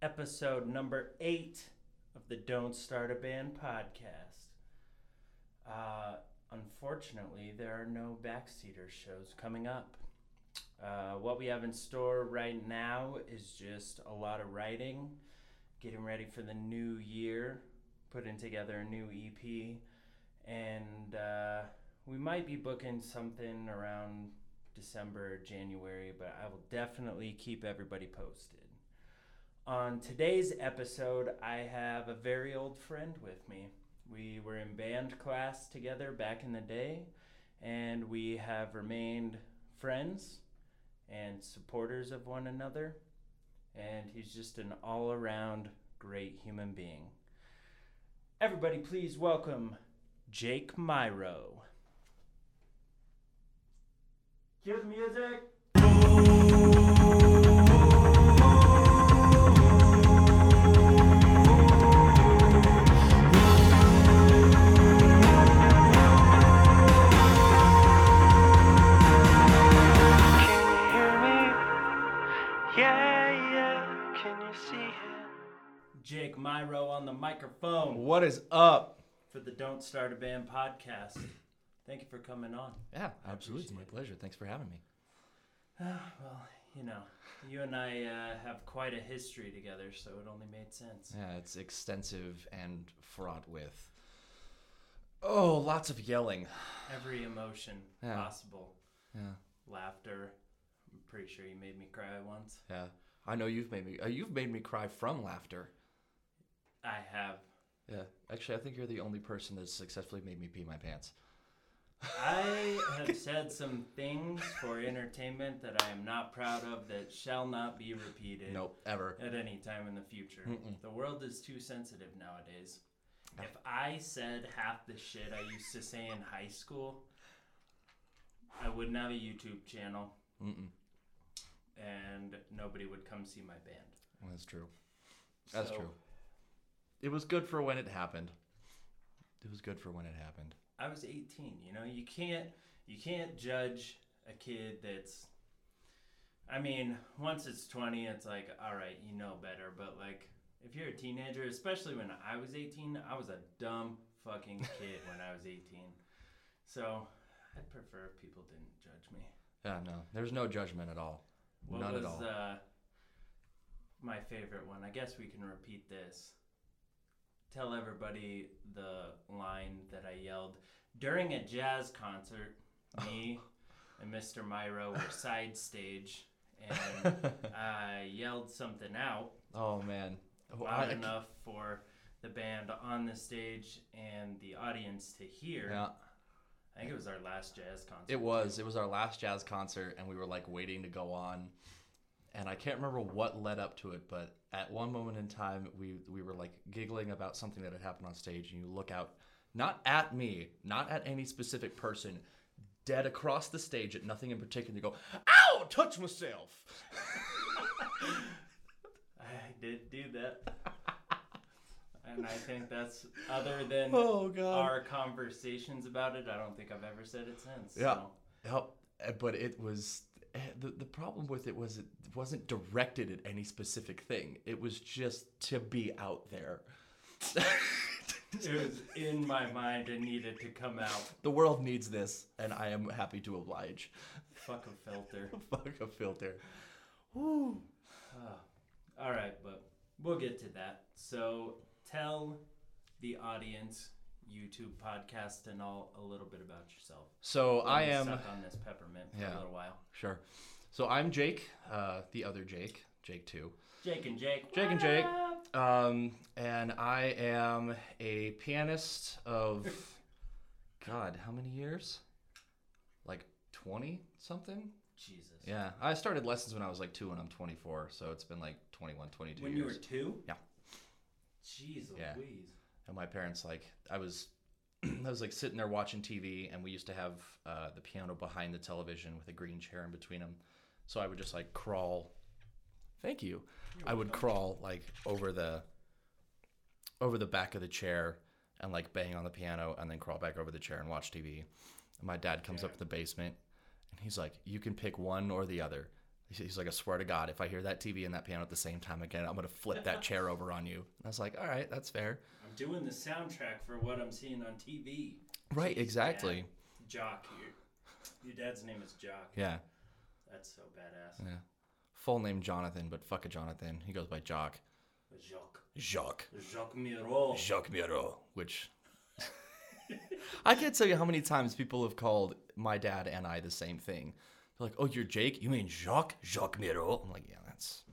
episode number eight of the Don't Start a Band podcast. Uh, unfortunately, there are no Backseater shows coming up. Uh, what we have in store right now is just a lot of writing, getting ready for the new year, putting together a new EP, and uh, we might be booking something around December January, but I will definitely keep everybody posted. On today's episode, I have a very old friend with me. We were in band class together back in the day, and we have remained friends and supporters of one another. And he's just an all around great human being. Everybody, please welcome Jake Myro. The music. Myro on the microphone What is up? for the Don't Start a Band podcast. Thank you for coming on. Yeah, absolutely. It's my pleasure. Thanks for having me. well, you know, you and I uh, have quite a history together, so it only made sense. Yeah, it's extensive and fraught with oh, lots of yelling. Every emotion Yeah. possible. Yeah, Laughter. I'm pretty sure you made me cry once. yeah. I know you've made me. Uh, you've made me cry from laughter. I have. Yeah, actually, I think you're the only person that's successfully made me pee my pants. I have said some things for entertainment that I am not proud of that shall not be repeated Nope, ever. at any time in the future. Mm-mm. The world is too sensitive nowadays. If I said half the shit I used to say in high school, I wouldn't have a YouTube channel Mm-mm. and nobody would come see my band. That's true. That's So, true. It was good for when it happened. It was good for when it happened. I was 18. You know, you can't you can't judge a kid that's. I mean, once it's 20, it's like, all right, you know better. But like, if you're a teenager, especially when I was 18, I was a dumb fucking kid when I was 18. So I'd prefer if people didn't judge me. Yeah, no, there's no judgment at all. What None was at all. Uh, my favorite one? I guess we can repeat this. Tell everybody the line that I yelled during a jazz concert. Oh. Me and Mr. Myro were side stage, and I yelled something out oh man. Oh, loud I- enough for the band on the stage and the audience to hear. Yeah. I think it was our last jazz concert. It was. It was our last jazz concert, and we were like waiting to go on. And I can't remember what led up to it, but at one moment in time, we we were like giggling about something that had happened on stage, and you look out, not at me, not at any specific person, dead across the stage at nothing in particular. You go, "Ow! Touch myself." I did do that. and I think that's other than Oh our conversations about it, I don't think I've ever said it since. Yeah. So. Yep. But it was the the problem with it was it wasn't directed at any specific thing. It was just to be out there. It was in my mind and needed to come out. The world needs this, and I am happy to oblige. Fuck a filter. Fuck a filter. Woo. Ah. all right, but we'll get to that. So tell the audience, YouTube podcast, and all a little bit about yourself. So I am suck on this peppermint for Yeah. a little while. sure. So I'm Jake, uh, the other Jake, Jake two, Jake and Jake. Jake and Jake. um, and I am a pianist of, God, how many years? Like twenty something. Jesus. Yeah, I started lessons when I was like two, and I'm 24, so it's been like 21, 22 When you were two? Yeah. Jeez Yeah. Louise. And my parents like I was I was like sitting there watching TV and we used to have uh, the piano behind the television with a green chair in between them so I would just like crawl thank you I would crawl like over the over the back of the chair and like bang on the piano and then crawl back over the chair and watch TV and my dad comes up Yeah. to the basement and he's like you can pick one or the other He's- He's like, I swear to God, if I hear that TV and that piano at the same time again, I'm gonna flip that chair over on you. And I was like, all right, that's fair. Doing the soundtrack for what I'm seeing on TV. Right, Jeez, exactly. Dad. Jock. Your, your dad's name is Jock. Yeah, That's so badass. yeah. Full name Jonathan, but fuck a Jonathan. He goes by Jock. Jacques. Jacques. Jacques Miro. Jacques Miro, which I can't tell you how many times people have called my dad and I the same thing. They're like, "Oh, you're Jake? You mean Jacques? Jacques Miro?" I'm like, "Yeah, that's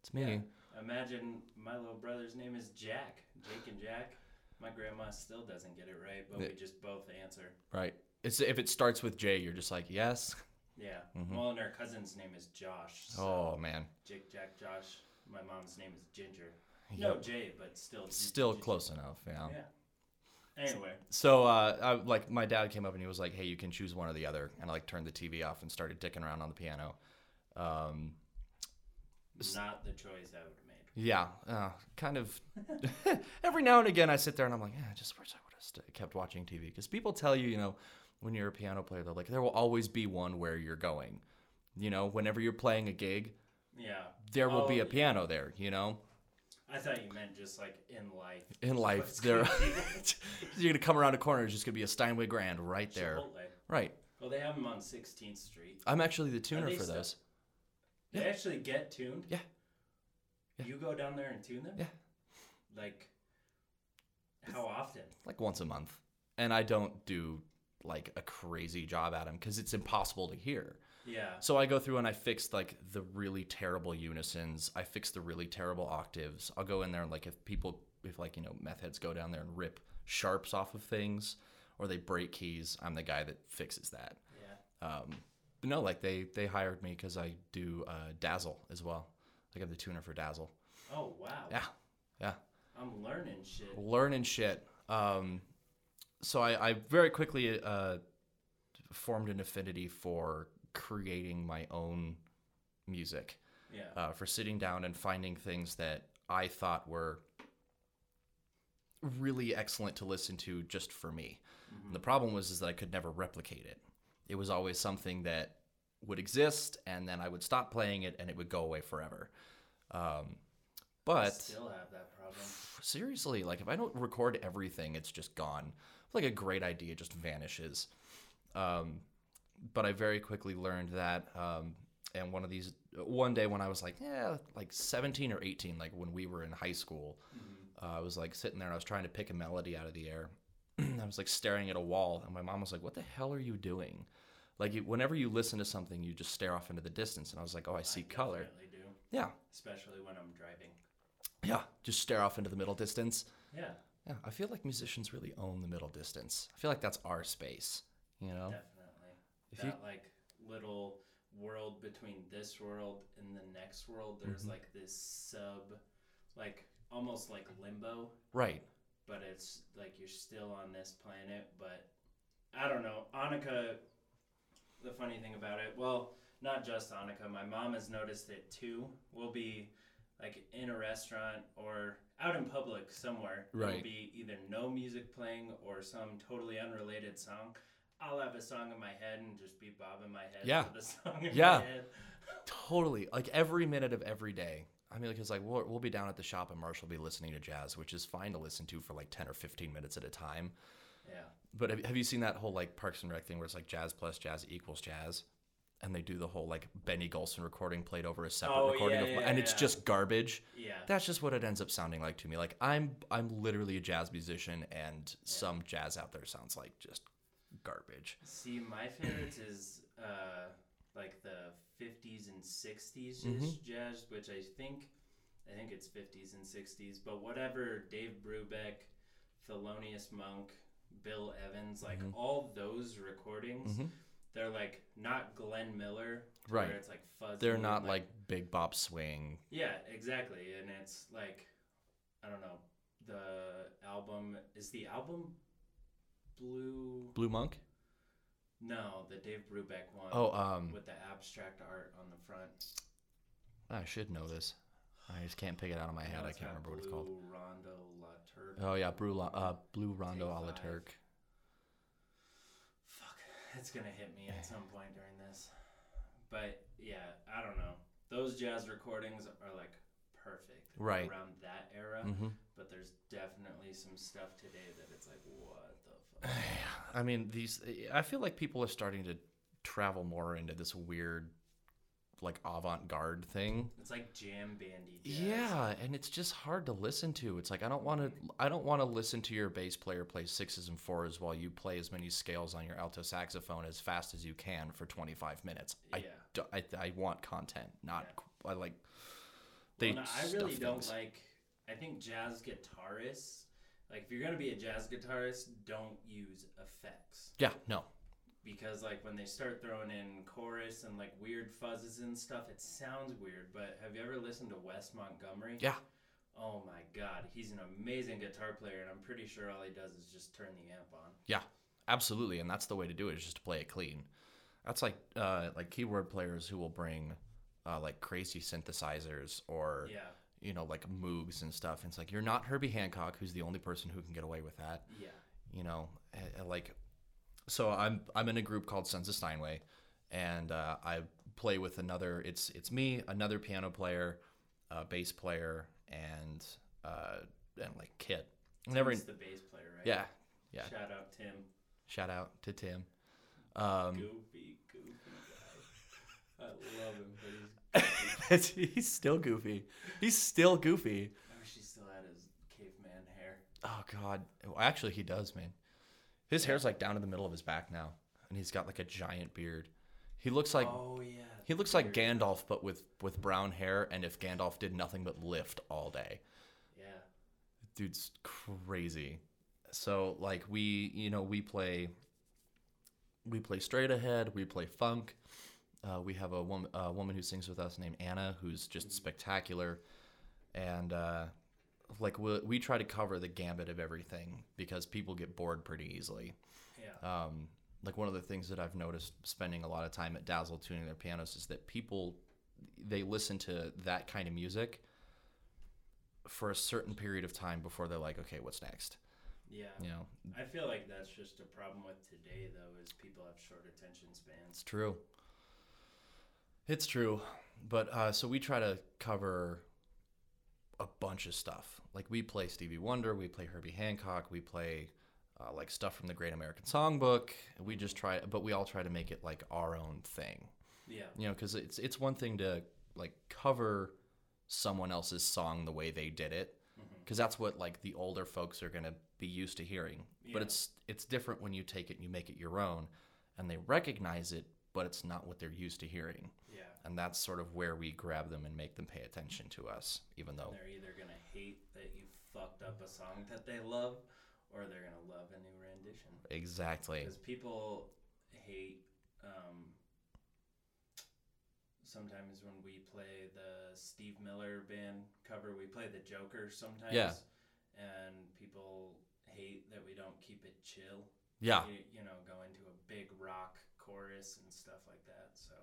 it's me." Yeah. Imagine my little brother's name is Jack. Jake and Jack. My grandma still doesn't get it right, but we just both answer. Right. It's if it starts with J, you're just like, "Yes." Yeah. Well, and our cousin's name is Josh. So Mm-hmm. Oh man, Jake, Jack, Josh. My mom's name is Ginger. No J, but still. Still G- close enough. Yeah. Yeah. Anyway, So, uh, I, like, my dad came up and he was like, "Hey, you can choose one or the other," and I like turned the TV off and started dicking around on the piano. Um, not the choice I would. Yeah, uh, kind of. every now and again, I sit there and I'm like, yeah, I just wish I would have st- kept watching TV because people tell you, you know, when you're a piano player, they're like, there will always be one where you're going. You know, whenever you're playing a gig, Yeah. there will be Oh, a piano there. You know, I thought you meant just like in life. in life, there you're gonna come around a corner, there's just gonna be a Steinway Grand right there. Chipotle. Right. Well, they have them on 16th Street. I'm actually the tuner for still- those. They actually get tuned. Yeah. Yeah. You go down there and tune them. Yeah. Like, how often? like once a month and i don't do like a crazy job at them because it's impossible to hear Yeah. so i go through and i fix like the really terrible unisons i fix the really terrible octaves i'll go in there and like if people if like you know meth heads go down there and rip sharps off of things or they break keys i'm the guy that fixes that Yeah. um, but no like they they hired me because i do uh, dazzle as well like i'm the tuner for dazzle Oh wow. yeah yeah I'm learning shit. learning shit. Um, so I, I very quickly uh, formed an affinity for creating my own music, Yeah. uh, for sitting down and finding things that I thought were really excellent to listen to just for me. Mm-hmm. The problem was is that I could never replicate it. It was always something that would exist, and then I would stop playing it, and it would go away forever. Um, but Still have that problem. seriously like if i don't record everything it's just gone. Like a great idea just vanishes. Um, but i very quickly learned that um, and one of these one day when i was like yeah like 17 or 18 like when we were in high school uh, i was like sitting there and i was trying to pick a melody out of the air. I was like staring at a wall and my mom was like what the hell are you doing like you, whenever you listen to something you just stare off into the distance and i was like oh i see color Definitely do. yeah Especially when I'm driving. yeah just stare off into the middle distance Yeah. Yeah, I feel like musicians really own the middle distance. I feel like that's our space, you know? Definitely. If you- that like little world between this world and the next world, there's Mm-hmm. like this sub, like almost like limbo, Right. but it's like you're still on this planet. But I don't know. Annika, the funny thing about it, well, not just Annika, my mom has noticed it too. We'll be like in a restaurant or out in public somewhere. Right. There'll be either no music playing or some totally unrelated song. I'll have a song in my head and just be bobbing my head Yeah. to the song in Yeah. my head. Totally. Like every minute of every day. I mean, because like we'll, we'll be down at the shop and Marshall will be listening to jazz, which is fine to listen to for like 10 or 15 minutes at a time. Yeah. But have, have you seen that whole like Parks and Rec thing where it's like jazz plus jazz equals jazz? And they do the whole like Benny Golson recording played over a separate Oh, recording yeah, of, yeah, and it's yeah. just garbage. Yeah. That's just what it ends up sounding like to me. Like I'm I'm literally a jazz musician, and some jazz out there sounds like just garbage. See, my favorites is uh, like the 50s and 60s Mm-hmm. jazz, which I think, I think it's 50s and 60s, but whatever Dave Brubeck, Thelonious Monk, Bill Evans, like Mm-hmm. all those recordings, they're like not Glenn Miller, Right. Where it's like fuzzy. They're not like big bop swing. Yeah, exactly, and it's like, I don't know. The album is the album Blue. Blue Monk. No, the Dave Brubeck one. Oh, um, with the abstract art on the front. I should know this. I just can't pick it out of my head. I can't remember what it's called. Rondo La Turque. Oh yeah, Blue, uh, Blue Rondo a la. Turk. Fuck, it's gonna hit me at some point during this. But yeah, I don't know. Those jazz recordings are like perfect Right. around that era. hmm But there's definitely some stuff today that it's like, what the fuck? I mean, these. I feel like people are starting to travel more into this weird, like avant-garde thing. It's like jam bandy jazz. Yeah, and it's just hard to listen to. It's like I don't want to. I don't want to listen to your bass player play sixes and fours while you play as many scales on your alto saxophone as fast as you can for 25 minutes. I, Yeah. do, I, I want content, not I like. They. Well, no, I really don't things. like. I think jazz guitarists, like if you're gonna be a jazz guitarist, don't use effects Yeah. No. Because like when they start throwing in chorus and like weird fuzzes and stuff, it sounds weird. But have you ever listened to Wes Montgomery? Yeah. Oh my God, he's an amazing guitar player, and I'm pretty sure all he does is just turn the amp on. Yeah, absolutely, and that's the way to do it is just to play it clean. That's like uh, like keyboard players who will bring uh, like crazy synthesizers or Yeah, you know like Moogs and stuff. And it's like you're not Herbie Hancock, who's the only person who can get away with that. yeah, You know, like so I'm I'm in a group called Sons of Steinway, and uh, I play with another. It's it's me, another piano player, a bass player, and uh, and like Kit. Never. Tim's the bass player, right? Yeah, yeah. Shout out Tim. Shout out to Tim. Um, Goofy, goofy guy. I love him, but he's. goofy. he's still goofy. He's still goofy. I wish he still had his caveman hair. Oh God. Well, actually, he does, man. His hair's like down to the middle of his back now, and he's got like a giant beard. He looks like oh yeah. he looks like Beard. Gandalf, but with with brown hair. And if Gandalf did nothing but lift all day, Yeah. dude's crazy. So like we, you know, we play. We play straight ahead. We play funk. Uh, we have a woman, a woman who sings with us named Anna, who's just spectacular, and uh, like we we try to cover the gambit of everything because people get bored pretty easily. Yeah. Um, like one of the things that I've noticed spending a lot of time at Dazzle tuning their pianos is that people they listen to that kind of music for a certain period of time before they're like, okay, what's next? yeah. You know, I feel like that's just a problem with today, though, is people have short attention spans. it's true. It's true, but uh, so we try to cover a bunch of stuff. Like we play Stevie Wonder, we play Herbie Hancock, we play uh, like stuff from the Great American Songbook. We just try, but we all try to make it like our own thing. Yeah. you know because it's it's one thing to like cover someone else's song the way they did it because that's what like the older folks are going to be used to hearing but it's it's different when you take it and you make it your own and they recognize it but it's not what they're used to hearing Yeah. And that's sort of where we grab them and make them pay attention to us even though They're either gonna hate that you fucked up a song that they love, or they're gonna love a new rendition. exactly Because people hate. Um, sometimes when we play the Steve Miller band cover, we play the Joker sometimes. Yeah. And people hate that we don't keep it chill. yeah You, you know, go into a big rock chorus and stuff like that. So,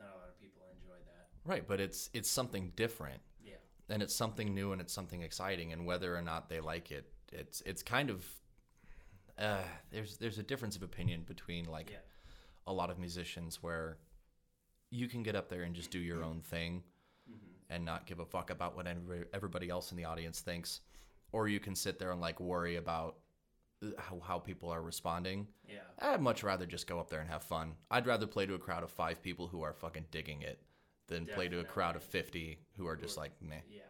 not a lot of people enjoy that. right but it's it's something different Yeah. and it's something new and it's something exciting and whether or not they like it it's it's kind of uh, there's there's a difference of opinion between like Yeah. a lot of musicians where you can get up there and just do your own thing Mm-hmm. and not give a fuck about what every- everybody else in the audience thinks or you can sit there and like worry about how, how people are responding Yeah. i'd much rather just go up there and have fun i'd rather play to a crowd of five people who are fucking digging it than play to a crowd of 50 who are just like meh Yeah,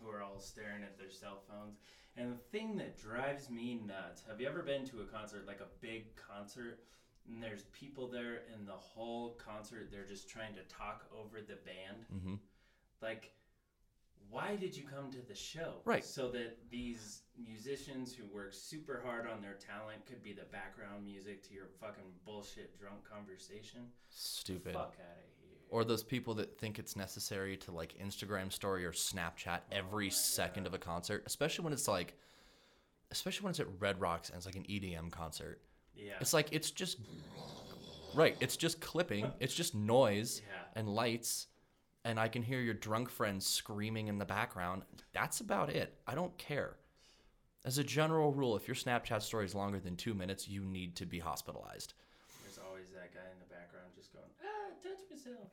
who are all staring at their cell phones. And the thing that drives me nuts have you ever been to a concert, like a big concert, and there's people there, and the whole concert they're just trying to talk over the band? hmm Like, why did you come to the show? Right. So that these musicians who work super hard on their talent could be the background music to your fucking bullshit drunk conversation? stupid Fuck out of here. or those people that think it's necessary to like Instagram story or Snapchat every oh second of a concert, especially when it's like, especially when it's at Red Rocks and it's like an EDM concert. yeah. It's like it's just right. It's just clipping. It's just noise Yeah. and lights, and I can hear your drunk friends screaming in the background. That's about it. I don't care. As a general rule, if your Snapchat story is longer than two minutes, you need to be hospitalized. There's always that guy in the background just going, ah, touch me, yourself.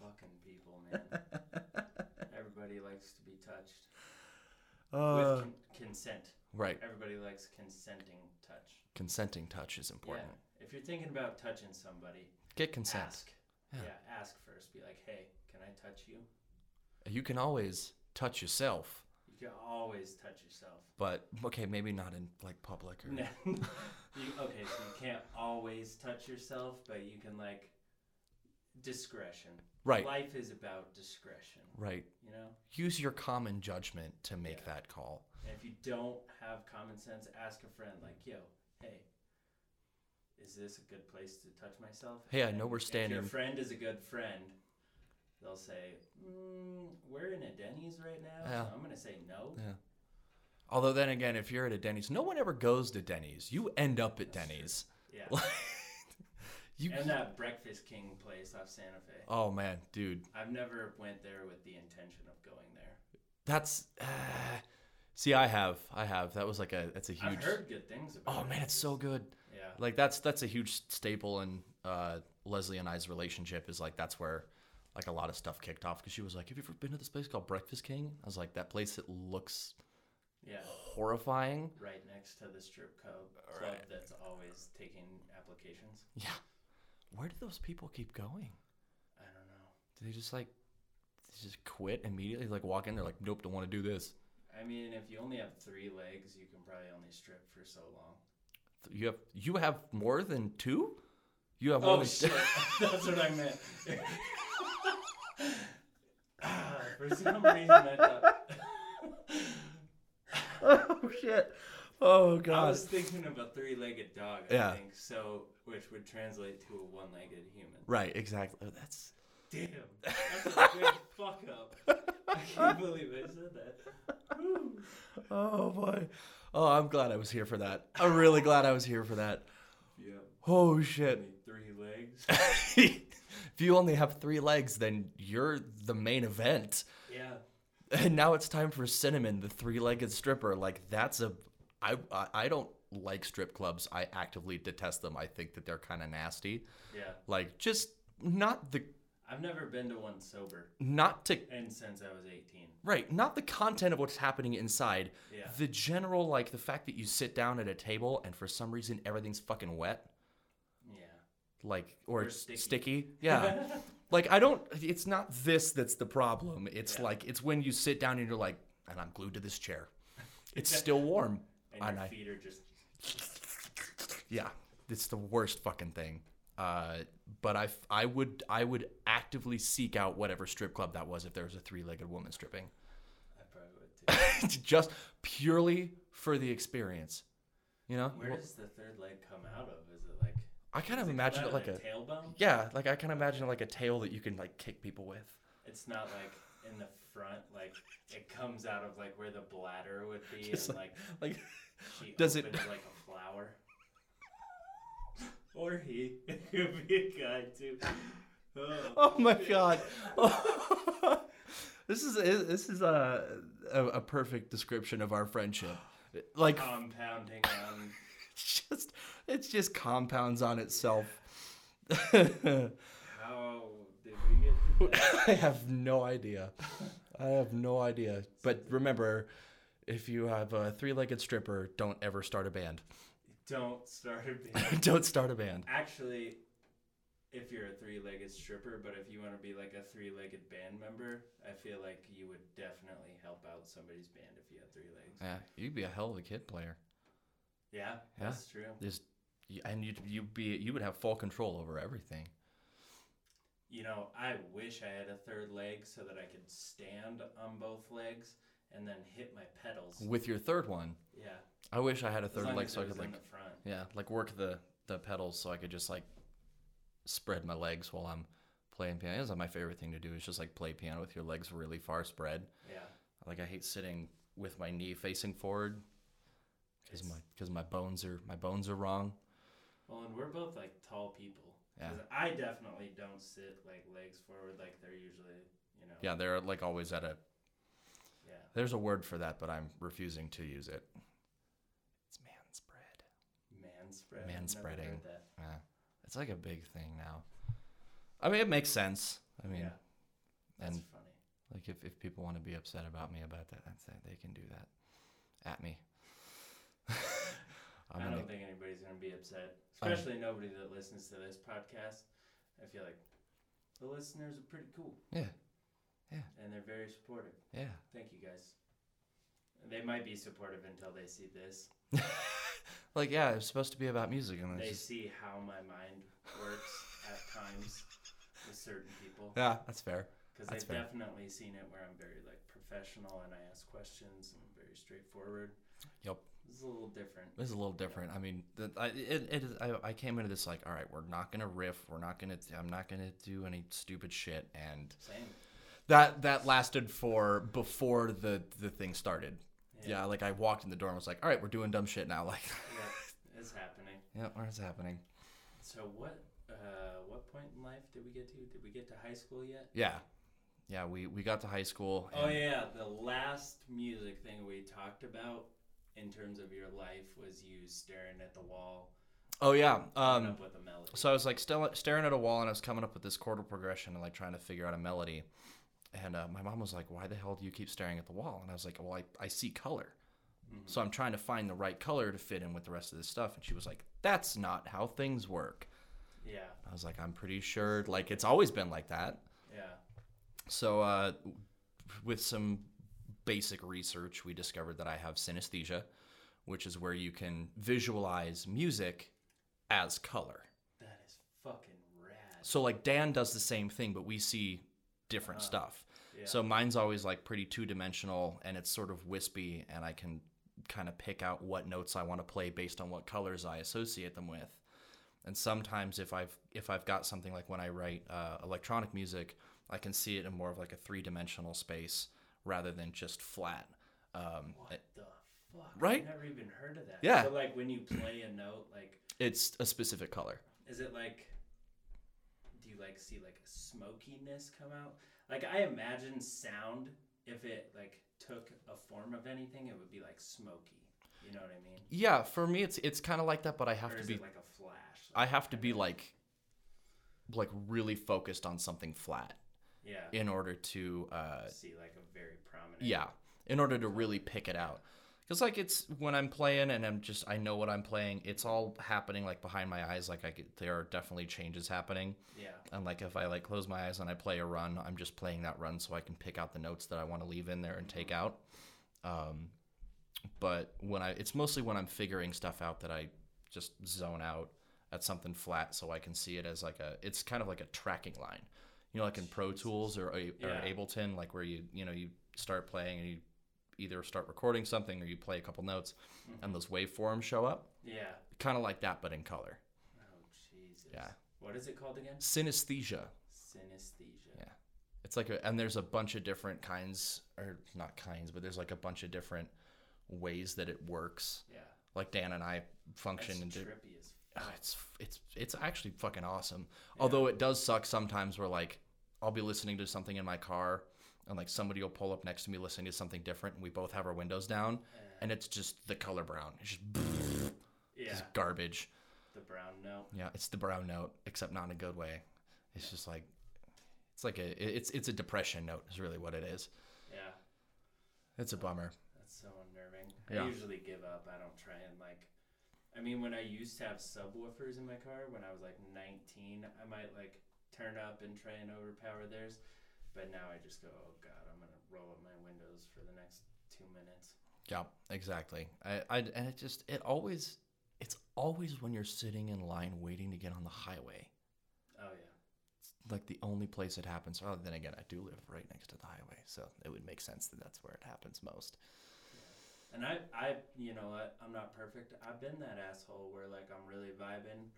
Fucking people, man. Everybody likes to be touched Uh, with con- consent. right. Everybody likes consenting touch. Consenting touch is important. Yeah. If you're thinking about touching somebody, Get consent. ask. Yeah. Yeah. ask first. Be like, hey, can I touch you? You can always touch yourself, You can always touch yourself. but okay, maybe not in like public or No. you, okay, so you can't always touch yourself, but you can like discretion. right, Life is about discretion. right. You know, Use your common judgment to make Yeah. that call. and if you don't have common sense, ask a friend like, "Yo, hey, is this a good place to touch myself?" Hey, I know And we're If standing- your friend is a good friend, they'll say, mm, "We're in a Denny's right now, Yeah. so I'm gonna say no." Yeah. Although then again, if you're at a Denny's, no one ever goes to Denny's. You end up at That's true. Denny's. Yeah. you. and that Breakfast King place off Santa Fe. Oh man, dude, I've never went there with the intention of going there. that's. Uh, see, I have, I have. That was like a. That's a huge. I've heard good things about Oh it. man, it's so good. Yeah. Like that's that's a huge staple in uh, Leslie and I's relationship. Is like that's where like a lot of stuff kicked off because she was like, "Have you ever been to this place called Breakfast King?" I was like, "That place it looks Yeah. horrifying." Right next to the strip club, club Right. that's always taking applications. Yeah. Where do those people keep going? I don't know. Do they just like they just quit immediately? Like walk in, they're like, "Nope, don't want to do this." I mean, if you only have three legs, you can probably only strip for so long. You have you have more than two. You have Oh only shit! That's what I meant. Ah, for some reason, I thought oh shit! Oh god! I was thinking of a three-legged dog. I Yeah. think so, which would translate to a one-legged human. Right, exactly. Oh, That's Damn, that's a big fuck up. I can't believe I said that. Whew. oh boy. Oh, I'm glad I was here for that. I'm really glad I was here for that. Yeah. Oh shit! Three legs. if you only have three legs, then you're the main event. Yeah. And now it's time for Cinnamon, the three-legged stripper. Like that's a, I I, I don't like strip clubs. I actively detest them. I think that they're kind of nasty. Yeah. Like just not the I've never been to one sober, not to and since I was 18. right, not the content of what's happening inside. Yeah. The general like the fact that you sit down at a table and for some reason everything's fucking wet. Yeah. like or, Or it's sticky. sticky. Yeah. like I don't it's not this that's the problem. It's Yeah. like it's when you sit down and you're like and I'm glued to this chair. It's still warm. And And your I- feet are just. Yeah. It's the worst fucking thing. Uh but I I would I would actively seek out whatever strip club that was if there was a three-legged woman stripping. I probably would too. Just purely for the experience. You know? Where does the third leg come out of? Is it like. I kind of imagine it like the a tailbone. yeah, like I kind of imagine like a tail that you can like kick people with. It's not like in the front, like it comes out of like where the bladder would be, Just and like Like she does it- like a flower. Or he. It could be a guy too. Oh, Oh my god. this is this is a, a a perfect description of our friendship. Like Compounding on. it's just it's just compounds on itself. How did we get? I have no idea. I have no idea. But remember, if you have a three-legged stripper, don't ever start a band. Don't start a band. don't start a band. Actually, if you're a three-legged stripper, but if you want to be like a three-legged band member, I feel like you would definitely help out somebody's band if you had three legs. Yeah, you'd be a hell of a kit player. Yeah, Yeah. that's true. Just and you'd you be you would have full control over everything. You know, I wish I had a third leg so that I could stand on both legs and then hit my pedals. With your third one, Yeah, I wish I had a third leg so I could like yeah, like work the the pedals so I could just like spread my legs while I'm playing piano. That's my favorite thing to do is just like play piano with your legs really far spread. Yeah, Like I hate sitting with my knee facing forward because my because my bones are my bones are wrong. well, and we're both like tall people. Yeah. I definitely don't sit like legs forward like they're usually, you know. Yeah, they're like always at a. Yeah. There's a word for that, but I'm refusing to use it. Spread. Man spread. Man I've never spreading. Yeah, it's like a big thing now. I mean, it makes sense. I mean, yeah, that's and funny. like if, if people want to be upset about me about that, that's it. They can do that at me. I gonna- don't think anybody's gonna be upset, especially nobody that listens to this podcast. I feel like the listeners are pretty cool. Yeah. Yeah. And they're very supportive. yeah. Thank you guys. They might be supportive until they see this. like yeah, it's supposed to be about music, and it's They just, see how my mind works at times with certain people. yeah, that's fair. Because That's they've fair. definitely seen it where I'm very like professional and I ask questions and I'm very straightforward. Yep. This is a little different. This is a little different. I mean, the, I, it, it is, I, I came into this like, all right, we're not gonna riff. We're not gonna. I'm not gonna do any stupid shit. And Same. that that lasted for before the the thing started. Yeah. Like I walked in the door and was like, all right, we're doing dumb shit now. Like, Yeah, it's happening. yeah, where's happening? So what? Uh, what point in life did we get to? Did we get to high school yet? Yeah, yeah. We we got to high school. Oh yeah, the last music thing we talked about in terms of your life was you staring at the wall, Oh yeah. coming Um, up with a melody. So I was like still staring at a wall and I was coming up with this chordal progression and like trying to figure out a melody. And uh, my mom was like, "Why the hell do you keep staring at the wall?" And I was like, "Well, I, I see color, so I'm trying to find the right color to fit in with the rest of this stuff." And she was like, "That's not how things work." yeah, I was like, "I'm pretty sure like it's always been like that." yeah, So uh, with some basic research, we discovered that I have synesthesia, which is where you can visualize music as color. that is fucking rad. So like Dan does the same thing, but we see different stuff. Yeah. So mine's always like pretty two dimensional and it's sort of wispy, and I can kind of pick out what notes I want to play based on what colors I associate them with. And sometimes if I've if I've got something like when I write uh, electronic music, I can see it in more of like a three dimensional space rather than just flat. Um, what the fuck? Right? I've never even heard of that. Yeah. So like when you play a note, like it's a specific color. is it like? Like see like smokiness come out? Like I imagine sound if it like took a form of anything, it would be like smoky. You know what I mean? Yeah, for me it's it's kind of like that, but I have to be like a flash? I have to be like like really focused on something flat yeah. in order to uh see like a very prominent. yeah, in order to really pick it out. Cuz like it's when I'm playing and I'm just I know what I'm playing, it's all happening like behind my eyes like I could, there are definitely changes happening. Yeah. And like if I like close my eyes and I play a run, I'm just playing that run so I can pick out the notes that I want to leave in there and take out. Um but when I it's mostly when I'm figuring stuff out that I just zone out at something flat so I can see it as like a it's kind of like a tracking line. You know like in Pro Tools or, or Yeah. Ableton like where you you know you start playing and you either start recording something or you play a couple notes and those waveforms show up. Yeah. Kind of like that but in color. Oh Jesus. Yeah. What is it called again? Synesthesia. Synesthesia. Yeah. It's like a, and there's a bunch of different kinds, or not kinds, but there's like a bunch of different ways that it works. Yeah. Like Dan and I function That's and do. trippy as Oh, it's it's it's actually fucking awesome. Although it does suck sometimes where like I'll be listening to something in my car and like somebody will pull up next to me listening to something different and we both have our windows down and it's just the color brown. It's just, Yeah. just garbage. The brown note. Yeah, it's the brown note, except not in a good way. It's just like it's like a it's it's a depression note is really what it is. Yeah. It's a bummer. That's so unnerving. Yeah. I usually give up. I don't try and like. I mean, when I used to have subwoofers in my car when I was like 19, I might like turn up and try and overpower theirs. But now I just go, oh god, I'm gonna roll up my windows for the next two minutes. Yeah, exactly. I, I and it just it always it's always when you're sitting in line waiting to get on the highway. Oh yeah. It's like the only place it happens. Well, then again, I do live right next to the highway, so it would make sense that that's where it happens most. And I, I, you know what? I'm not perfect. I've been that asshole where like I'm really vibing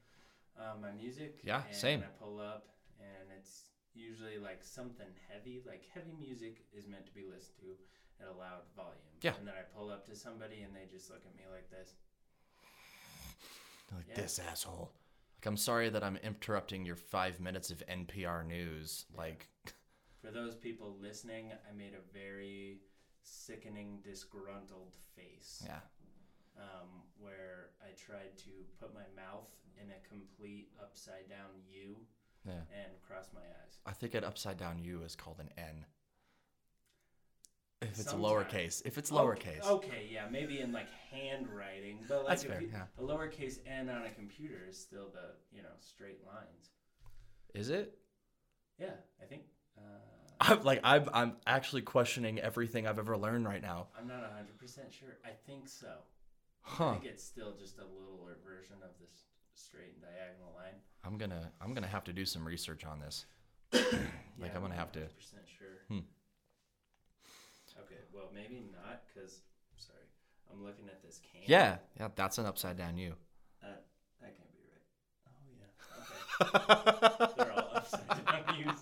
uh, my music. Yeah, and same. I pull up and it's usually like something heavy. Like heavy music is meant to be listened to at a loud volume. Yeah. And then I pull up to somebody and they just look at me like this. Like Yeah. this asshole. Like I'm sorry that I'm interrupting your five minutes of NPR news. Like For those people listening, I made a very sickening, disgruntled face. yeah, um, where I tried to put my mouth in a complete upside down U Yeah. and cross my eyes. I think an upside down U is called an N. If it's Sometimes. lowercase. If it's lowercase. Okay, yeah, maybe in like handwriting, but like That's if fair, you- yeah. a lowercase n on a computer is still the you know straight lines. Is it? Yeah, I think. Uh, I'm like I'm I'm actually questioning everything I've ever learned right now. I'm not hundred percent sure. I think so. I think it's still just a littler version of this straight and diagonal line. I'm gonna I'm gonna have to do some research on this. Like, I'm gonna have to- Percent sure. Hmm. Okay, well maybe not because sorry, I'm looking at this can. Yeah, yeah, that's an upside down U. That that can't be right. Oh yeah. Okay. They're all upside down U's.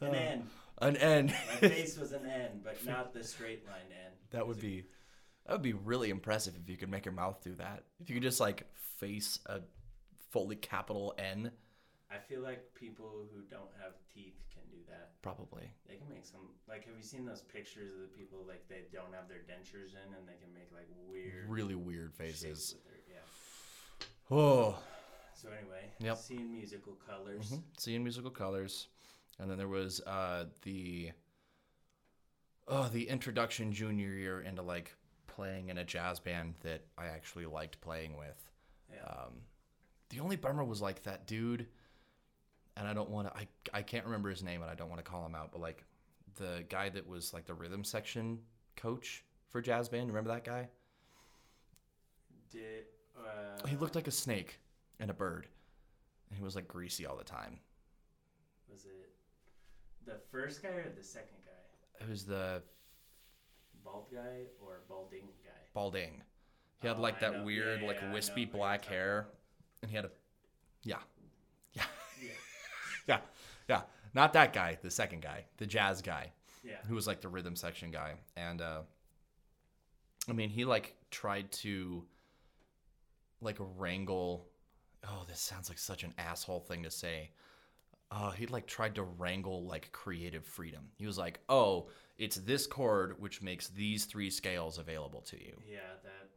An N. An N. My face was an N, but not the straight line N. that would be that would be really impressive if you could make your mouth do that. If you could just like face a fully capital N, I feel like people who don't have teeth can do that. probably. They can make some like have you seen those pictures of the people like they don't have their dentures in and they can make like weird Really weird faces. their yeah. Oh. So anyway, Yep. seeing musical colors. Mhm. Seeing musical colors, and then there was uh, the oh the introduction junior year into like playing in a jazz band that I actually liked playing with. Yeah. Um, the only bummer was like that dude, and I don't want to. I I can't remember his name, and I don't want to call him out. But like the guy that was like the rhythm section coach for jazz band. Remember that guy? Did uh, He looked like a snake and a bird, and he was like greasy all the time. was it the first guy or the second guy? It was the Bald guy or balding guy? balding. He had Oh, like I that know. weird, Yeah, like yeah, I know wispy black hair, and he had a, yeah, yeah, Yeah. yeah, yeah. Not that guy, the second guy, the jazz guy, Yeah. who was like the rhythm section guy, and uh, I mean, he like tried to, like wrangle. Oh, this sounds like such an asshole thing to say. Uh, he like tried to wrangle like creative freedom. He was like, "Oh, it's this chord which makes these three scales available to you." Yeah, that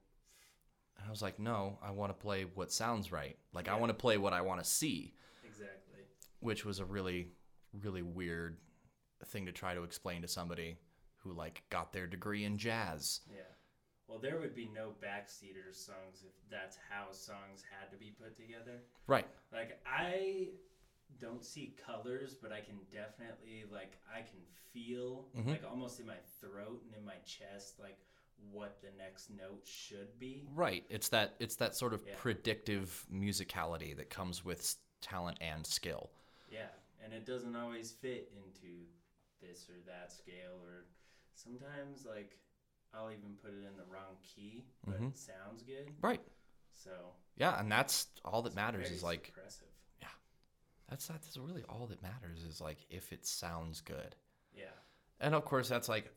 And I was like, no, I want to play what sounds right. Like, I want to play what I want to see, exactly. which was a really, really weird thing to try to explain to somebody who, like, got their degree in jazz. Yeah. Well, there would be no Backseaters songs if that's how songs had to be put together. Right. Like I don't see colors, but I can definitely like I can feel Mhm. like almost in my throat and in my chest like what the next note should be. Right. It's that, it's that sort of Yeah. predictive musicality that comes with talent and skill. Yeah, and it doesn't always fit into this or that scale or sometimes like I'll even put it in the wrong key, but Mhm. it sounds good. Right. So Yeah. And that's all that matters is like, suppressive. That's, not that's really all that matters is like if it sounds good. Yeah. and of course that's like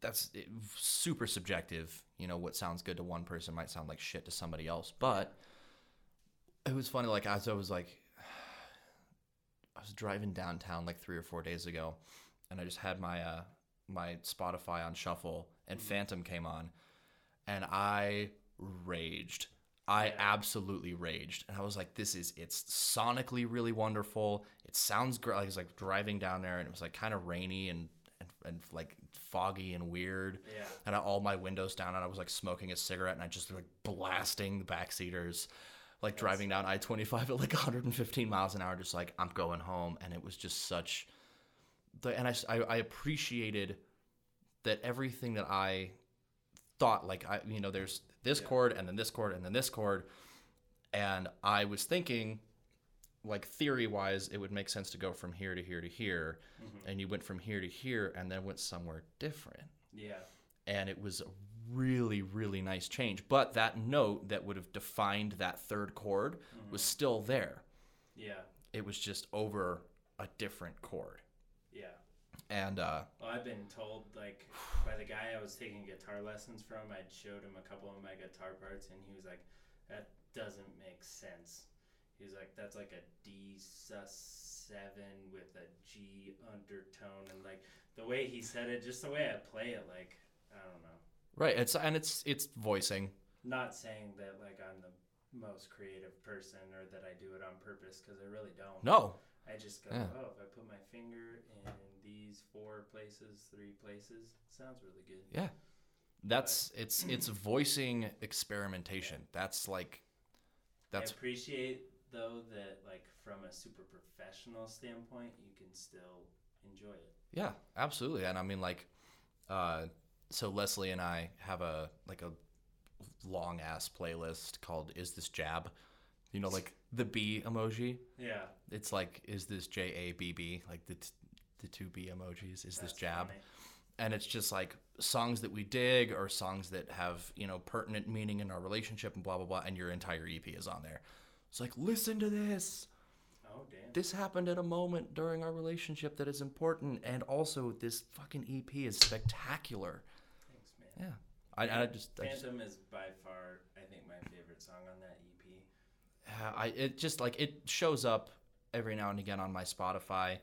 that's it- super subjective you know what sounds good to one person might sound like shit to somebody else but it was funny like as i was like i was driving downtown like three or four days ago and i just had my uh my spotify on shuffle and phantom came on and i raged i absolutely raged and i was like this is it's sonically really wonderful. It sounds great like, i was like driving down there and it was like kind of rainy and, and and like foggy and weird. Yeah. and I, all my windows down and I was like smoking a cigarette and I just like blasting the backseaters like driving down I-25 at like 115 miles an hour just like I'm going home. And it was just such the and I I appreciated that everything that I thought like I you know there's this Yeah. chord and then this chord and then this chord and I was thinking like theory wise it would make sense to go from here to here to here Mhm. and you went from here to here and then went somewhere different Yeah. and it was a really really nice change but that note that would have defined that third chord was still there Yeah. it was just over a different chord. And uh Well, I've been told like by the guy I was taking guitar lessons from. I showed him a couple of my guitar parts, and he was like, "That doesn't make sense." He was like, "That's like a D sus seven with a G undertone," and like the way he said it, just the way I play it, like I don't know. right it's and it's it's voicing Not saying that like I'm the most creative person or that I do it on purpose because I really don't. No. I just go, Yeah. oh, if I put my finger in these four places, three places, sounds really good. Yeah. That's it's it's voicing experimentation. That's like that's I appreciate though that like from a super professional standpoint, you can still enjoy it. Yeah, absolutely. And I mean like uh so Leslie and I have a like a long ass playlist called Is This Jab? You know, like the B emoji. Yeah. It's like is this J A B B? Like the t- the two B emojis. Is this jab? funny. and it's just like songs that we dig or songs that have you know pertinent meaning in our relationship and blah blah blah and your entire ep is on there it's like listen to this Oh damn. this happened at a moment during our relationship that is important and also this fucking ep is spectacular Thanks, man. yeah i, I just, I, just Phantom is by far, I think, my favorite song on that E EP. yeah, I it just like it shows up every now and again on my spotify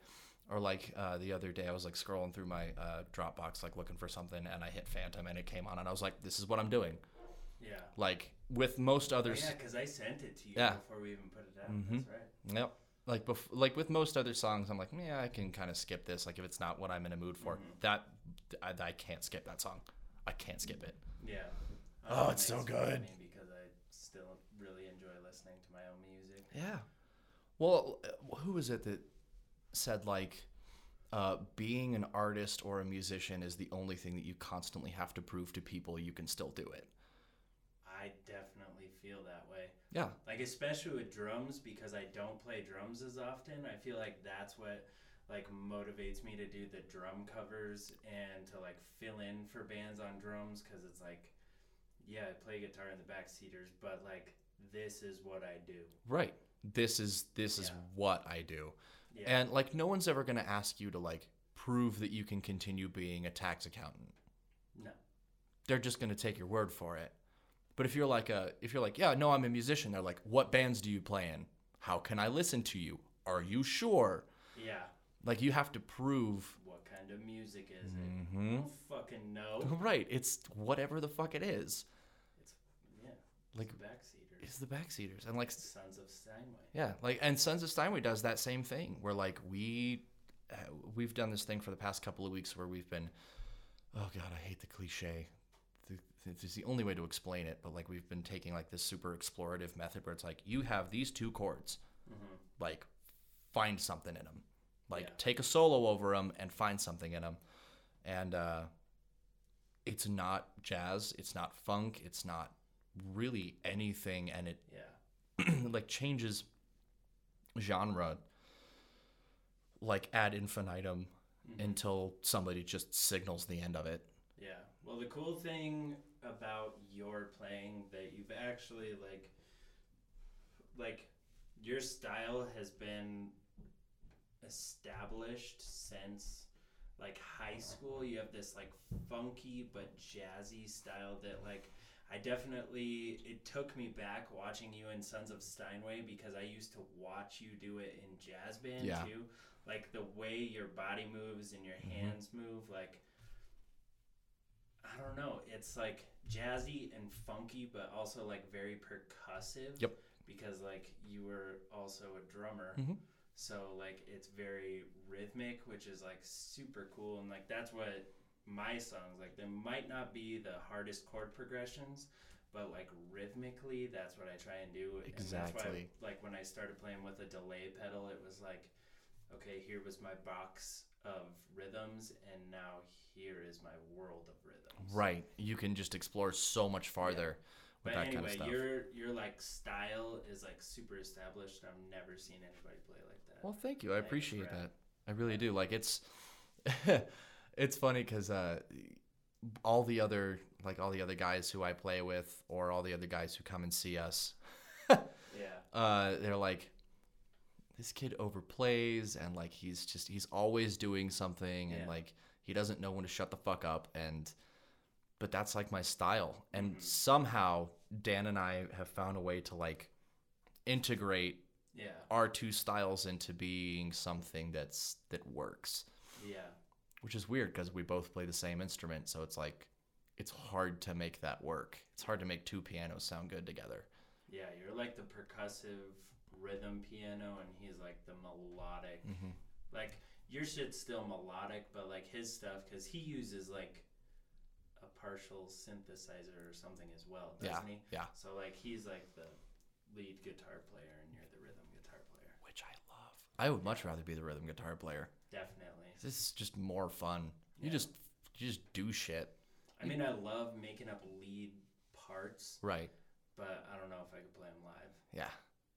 or like uh, the other day i was like scrolling through my uh, dropbox like looking for something and i hit phantom and it came on and i was like this is what i'm doing Yeah. like with most Oh, others yeah, because I sent it to you Yeah. before we even put it out. Mhm. That's right. Yep. Like bef- like with most other songs, I'm like, yeah, I can kind of skip this. Like if it's not what I'm in a mood for, Mhm. that I, I can't skip that song. I can't skip it. Yeah. Oh, that it's so good. me Because I still really enjoy listening to my own music. Yeah. Well, uh, who was it that said like, uh, being an artist or a musician is the only thing that you constantly have to prove to people you can still do it. I definitely feel that way. Yeah. Like especially with drums because I don't play drums as often. I feel like that's what like motivates me to do the drum covers and to like fill in for bands on drums because it's like, yeah, I play guitar in the backseaters, but like this is what I do. Right. This is this is Yeah. what I do. Yeah. And like no one's ever going to ask you to like prove that you can continue being a tax accountant. no. they're just going to take your word for it. But if you're like a if you're like, yeah, no, I'm a musician, they're like, what bands do you play in? How can I listen to you? Are you sure? Yeah. Like you have to prove What kind of music is it? Mm-hmm. I don't fucking know. right, it's whatever the fuck it is. It's yeah. Like It's it's the backseaters. And like Sons of Steinway. yeah, like and Sons of Steinway does that same thing where like we uh, we've done this thing for the past couple of weeks where we've been oh god, I hate the cliche. It's the only way to explain it, but like we've been taking like this super explorative method where it's like you have these two chords, Mhm. like find something in them, like Yeah. take a solo over them and find something in them, and uh, it's not jazz, it's not funk, it's not really anything, and it Yeah. like changes genre like ad infinitum Mhm. until somebody just signals the end of it. Yeah. Well, the cool thing about your playing that you've actually like like your style has been established since like high school. You have this like funky but jazzy style that like I definitely it took me back watching you in Sons of Steinway because I used to watch you do it in jazz band Yeah. too. Like the way your body moves and your Mhm. hands move, like I don't know. It's like jazzy and funky, but also like very percussive. Yep. Because like you were also a drummer, Mhm. so like it's very rhythmic, which is like super cool, and like that's what my songs like. They might not be the hardest chord progressions, but like rhythmically, that's what I try and do. And that's why, Exactly. like when I started playing with a delay pedal, it was like, okay, here was my box of rhythms, and now here is my world of rhythms. Right. You can just explore so much farther with But that anyway, kind of stuff. your your like style is like super established. I've never seen anybody play like that. Well, thank you. I appreciate that. I really do. Like it's it's funny cuz uh all the other like all the other guys who I play with or all the other guys who come and see us yeah. uh, they're like, this kid overplays and like he's just he's always doing something and Yeah. like he doesn't know when to shut the fuck up and but that's like my style and Mhm. somehow Dan and I have found a way to like integrate Yeah. our two styles into being something that's that works Yeah. Which is weird because we both play the same instrument so it's like it's hard to make that work it's hard to make two pianos sound good together Yeah, you're like the percussive rhythm piano, and he's like the melodic. hmm Like your shit's still melodic, but like his stuff, because he uses like a partial synthesizer or something as well, doesn't he? yeah. So like he's like the lead guitar player, and you're the rhythm guitar player. Which I love. I would much rather be the rhythm guitar player. Definitely. This is just more fun. You Yeah. just you just do shit. I mean, I love making up lead parts, Right. but I don't know if I could play them live. Yeah.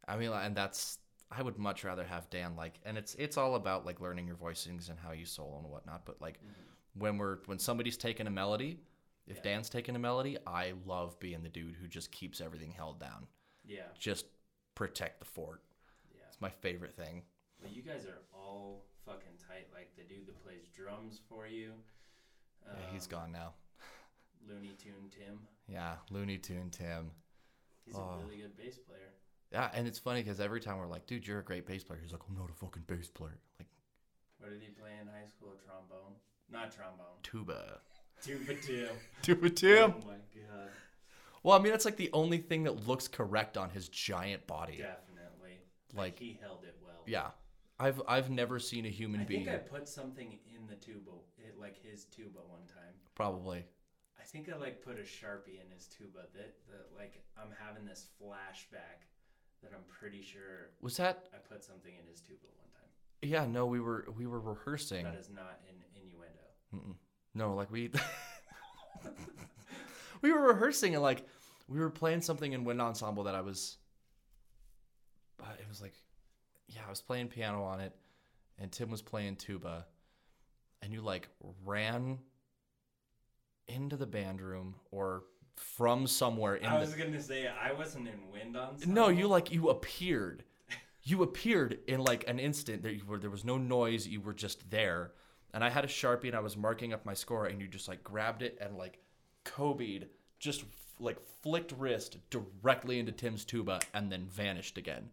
I mean, and that's I would much rather have Dan like, and it's it's all about like learning your voicings and how you solo and whatnot. But like mm-hmm. when we're when somebody's taking a melody, if Yeah. Dan's taking a melody, I love being the dude who just keeps everything held down. Yeah, Just protect the fort. yeah. It's my favorite thing. But you guys are all fucking tight. Like the dude that plays drums for you. Yeah, he's um, gone now. Looney Tune Tim. Yeah, Looney Tune Tim. He's Oh. a really good bass player. Yeah, and it's funny because every time we're like, dude, you're a great bass player. He's like, I'm not a fucking bass player. Like What did he play in high school? Trombone? Not trombone. tuba. Tuba Tim. Tuba Tim. Oh my god. Well, I mean, that's like the only thing that looks correct on his giant body. Definitely. Like, he held it well. yeah, I've I've never seen a human I being. I think I put something in the tuba, it, like his tuba one time. Probably. I think I like put a sharpie in his tuba. That, that like I'm having this flashback that I'm pretty sure Was that? I put something in his tuba one time. Yeah, no, we were we were rehearsing. That is not an innuendo. Mm-mm. No, like we we were rehearsing and like we were playing something in wind ensemble that I was. Uh, it was like, yeah, I was playing piano on it, and Tim was playing tuba, and you like ran into the band room or from somewhere in I the was gonna say I wasn't in wind ensemble. No, you like you appeared. You appeared in like an instant. There, you were, there was no noise. You were just there, and I had a sharpie and I was marking up my score, and you just like grabbed it and like Kobe'd, just like flicked wrist directly into Tim's tuba, and then vanished again.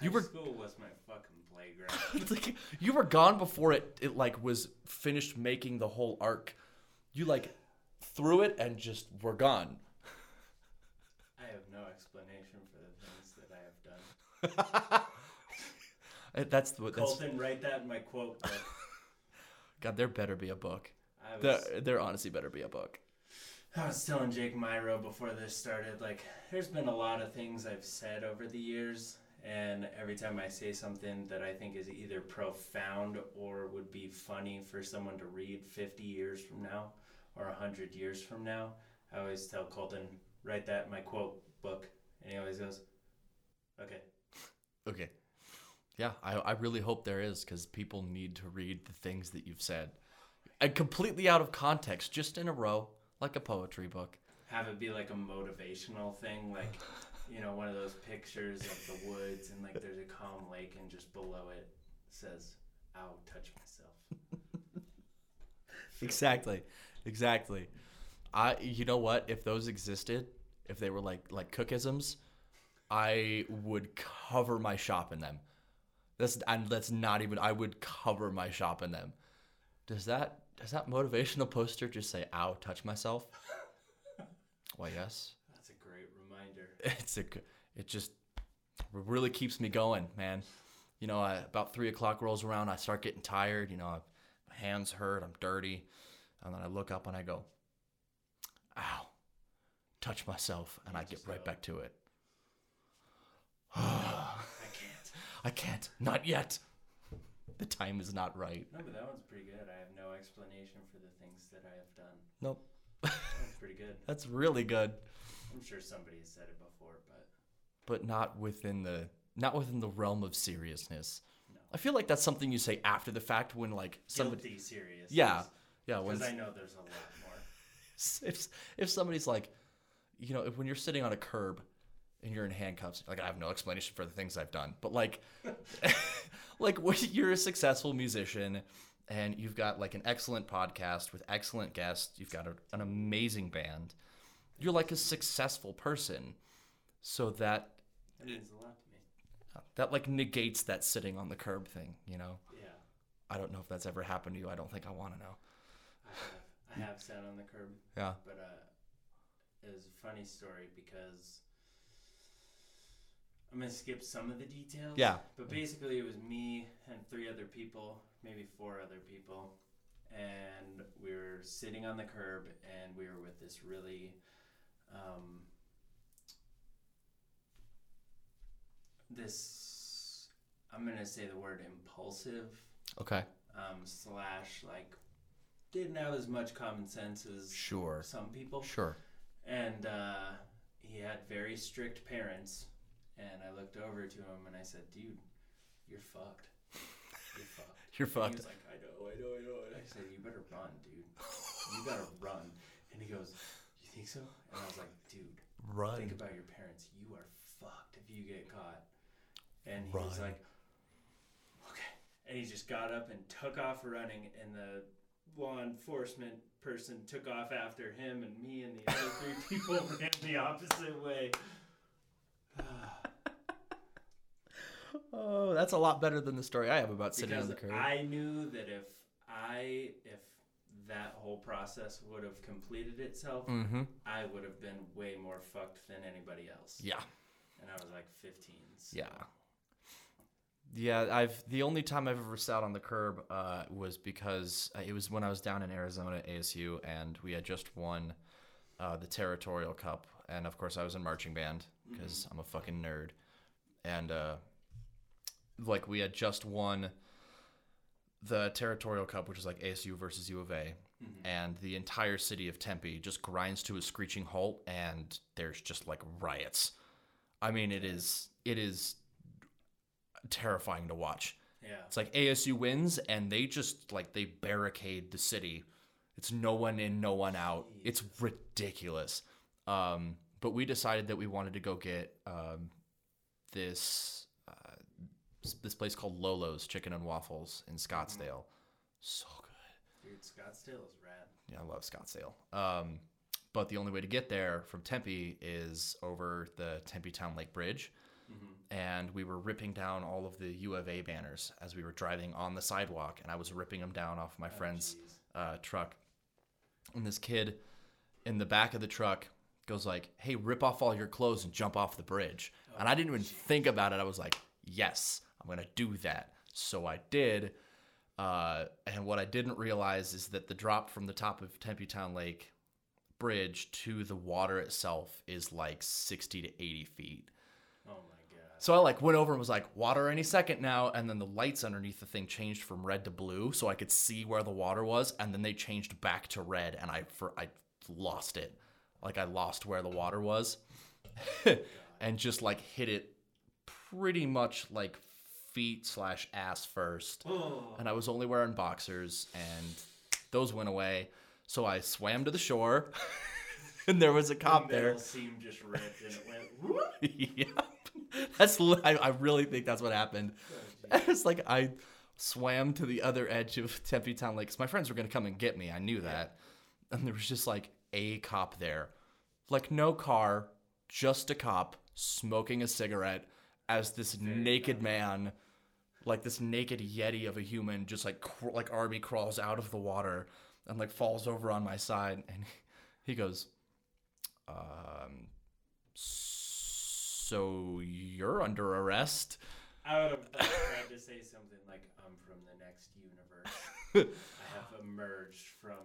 You were school was my fucking playground. like, you were gone before it it like was finished making the whole arc. You like threw it and just were gone. I have no explanation for the things that I have done. That's the that's Colton, write that in my quote book. God. There better be a book. Was, There, there honestly better be a book. I was telling Jake Myro before this started, like, there's been a lot of things I've said over the years, and every time I say something that I think is either profound or would be funny for someone to read 50 years from now or 100 years from now, I always tell Colton, write that in my quote book. And he always goes, okay. Okay. Yeah, I, I really hope there is because people need to read the things that you've said. And completely out of context, just in a row, like a poetry book. Have it be like a motivational thing, like, you know, one of those pictures of the woods and like there's a calm lake and just below it says, ow, touch myself. Exactly. Exactly. I you know what? If those existed, if they were like like cookisms, I would cover my shop in them. That's and that's not even I would cover my shop in them. Does that does that motivational poster just say ow, touch myself? Why yes. That's a great reminder. It's a it just really keeps me going man you know I, about three o'clock rolls around i start getting tired you know I, my hands hurt i'm dirty and then i look up and i go ow touch myself and i get right back to it I can't. i can't not yet the time is not right No, but that one's pretty good. I have no explanation for the things that I have done. nope That one's pretty good. that's really good I'm sure somebody has said it before, but but not within the not within the realm of seriousness no. i feel like that's something you say after the fact when like somebody Guilty serious. yeah yeah when Because I know there's a lot more. if if somebody's like, you know, if when you're sitting on a curb and you're in handcuffs, like I have no explanation for the things I've done, but like, like when you're a successful musician and you've got like an excellent podcast with excellent guests, you've got a, an amazing band, you're like a successful person, so that That means a lot to me. that like negates that sitting on the curb thing, you know. Yeah. I don't know if that's ever happened to you. I don't think I want to know. I have. I have sat on the curb, Yeah. but uh, it was a funny story because I'm gonna skip some of the details. Yeah. But basically, it was me and three other people, maybe four other people, and we were sitting on the curb, and we were with this really, um, this I'm gonna say the word impulsive Okay. um, slash like didn't have as much common sense as Sure. some people Sure. and uh, he had very strict parents and i looked over to him and i said dude you're fucked you're fucked You're fucked. he was like i know i know i know and i said you better run dude you gotta run and he goes think so? And i was like dude Run. think about your parents. You are fucked if you get caught. And he was like okay. And he just got up and took off running and the law enforcement person took off after him and me and the other three people ran the opposite way. Oh, that's a lot better than the story I have about sitting because on the curb. i knew that if i if that whole process would have completed itself mm-hmm. i would have been way more fucked than anybody else Yeah. and i was like 15 so. Yeah. Yeah, I've the only time I've ever sat on the curb uh, was because uh, it was when I was down in Arizona at ASU and we had just won uh, the Territorial Cup, and of course I was in marching band because I'm a fucking nerd, and uh, like we had just won the Territorial Cup, which is like ASU versus U of A, and the entire city of Tempe just grinds to a screeching halt, and there's just like riots. I mean, it is it is terrifying to watch. yeah It's like ASU wins and they just like they barricade the city. It's no one in, no one out. It's ridiculous. Um, but we decided that we wanted to go get um, this this place called Lolo's Chicken and Waffles in Scottsdale. So good. dude scottsdale is rad Yeah, I love Scottsdale. Um, but the only way to get there from Tempe is over the Tempe Town Lake Bridge. And we were ripping down all of the U of A banners as we were driving on the sidewalk, and I was ripping them down off my friend's uh, truck. And this kid in the back of the truck goes like, "Hey, rip off all your clothes and jump off the bridge." and I didn't even think about it. I was like, "Yes, I'm gonna do that." So I did. Uh, and what I didn't realize is that the drop from the top of Tempe Town Lake Bridge to the water itself is like 60 to 80 feet. oh my god So I like went over and was like, water any second now. And then the lights underneath the thing changed from red to blue so I could see where the water was. And then they changed back to red and I for I lost it. Like I lost where the water was. and just like hit it pretty much like feet slash ass first. oh And I was only wearing boxers and those went away. So I swam to the shore and there was a cop the there. seam just ripped and it went whoop. yep. That's I, I really think that's what happened. Oh, it's like I swam to the other edge of Tempe Town Lake my friends were gonna come and get me. I knew that, and there was just like a cop there, like no car, just a cop smoking a cigarette as this naked man, like this naked yeti of a human, just like cr- like Arby crawls out of the water and like falls over on my side, and he goes, um, so you're under arrest. I would have tried to say something like, "I'm from the next universe. I have emerged from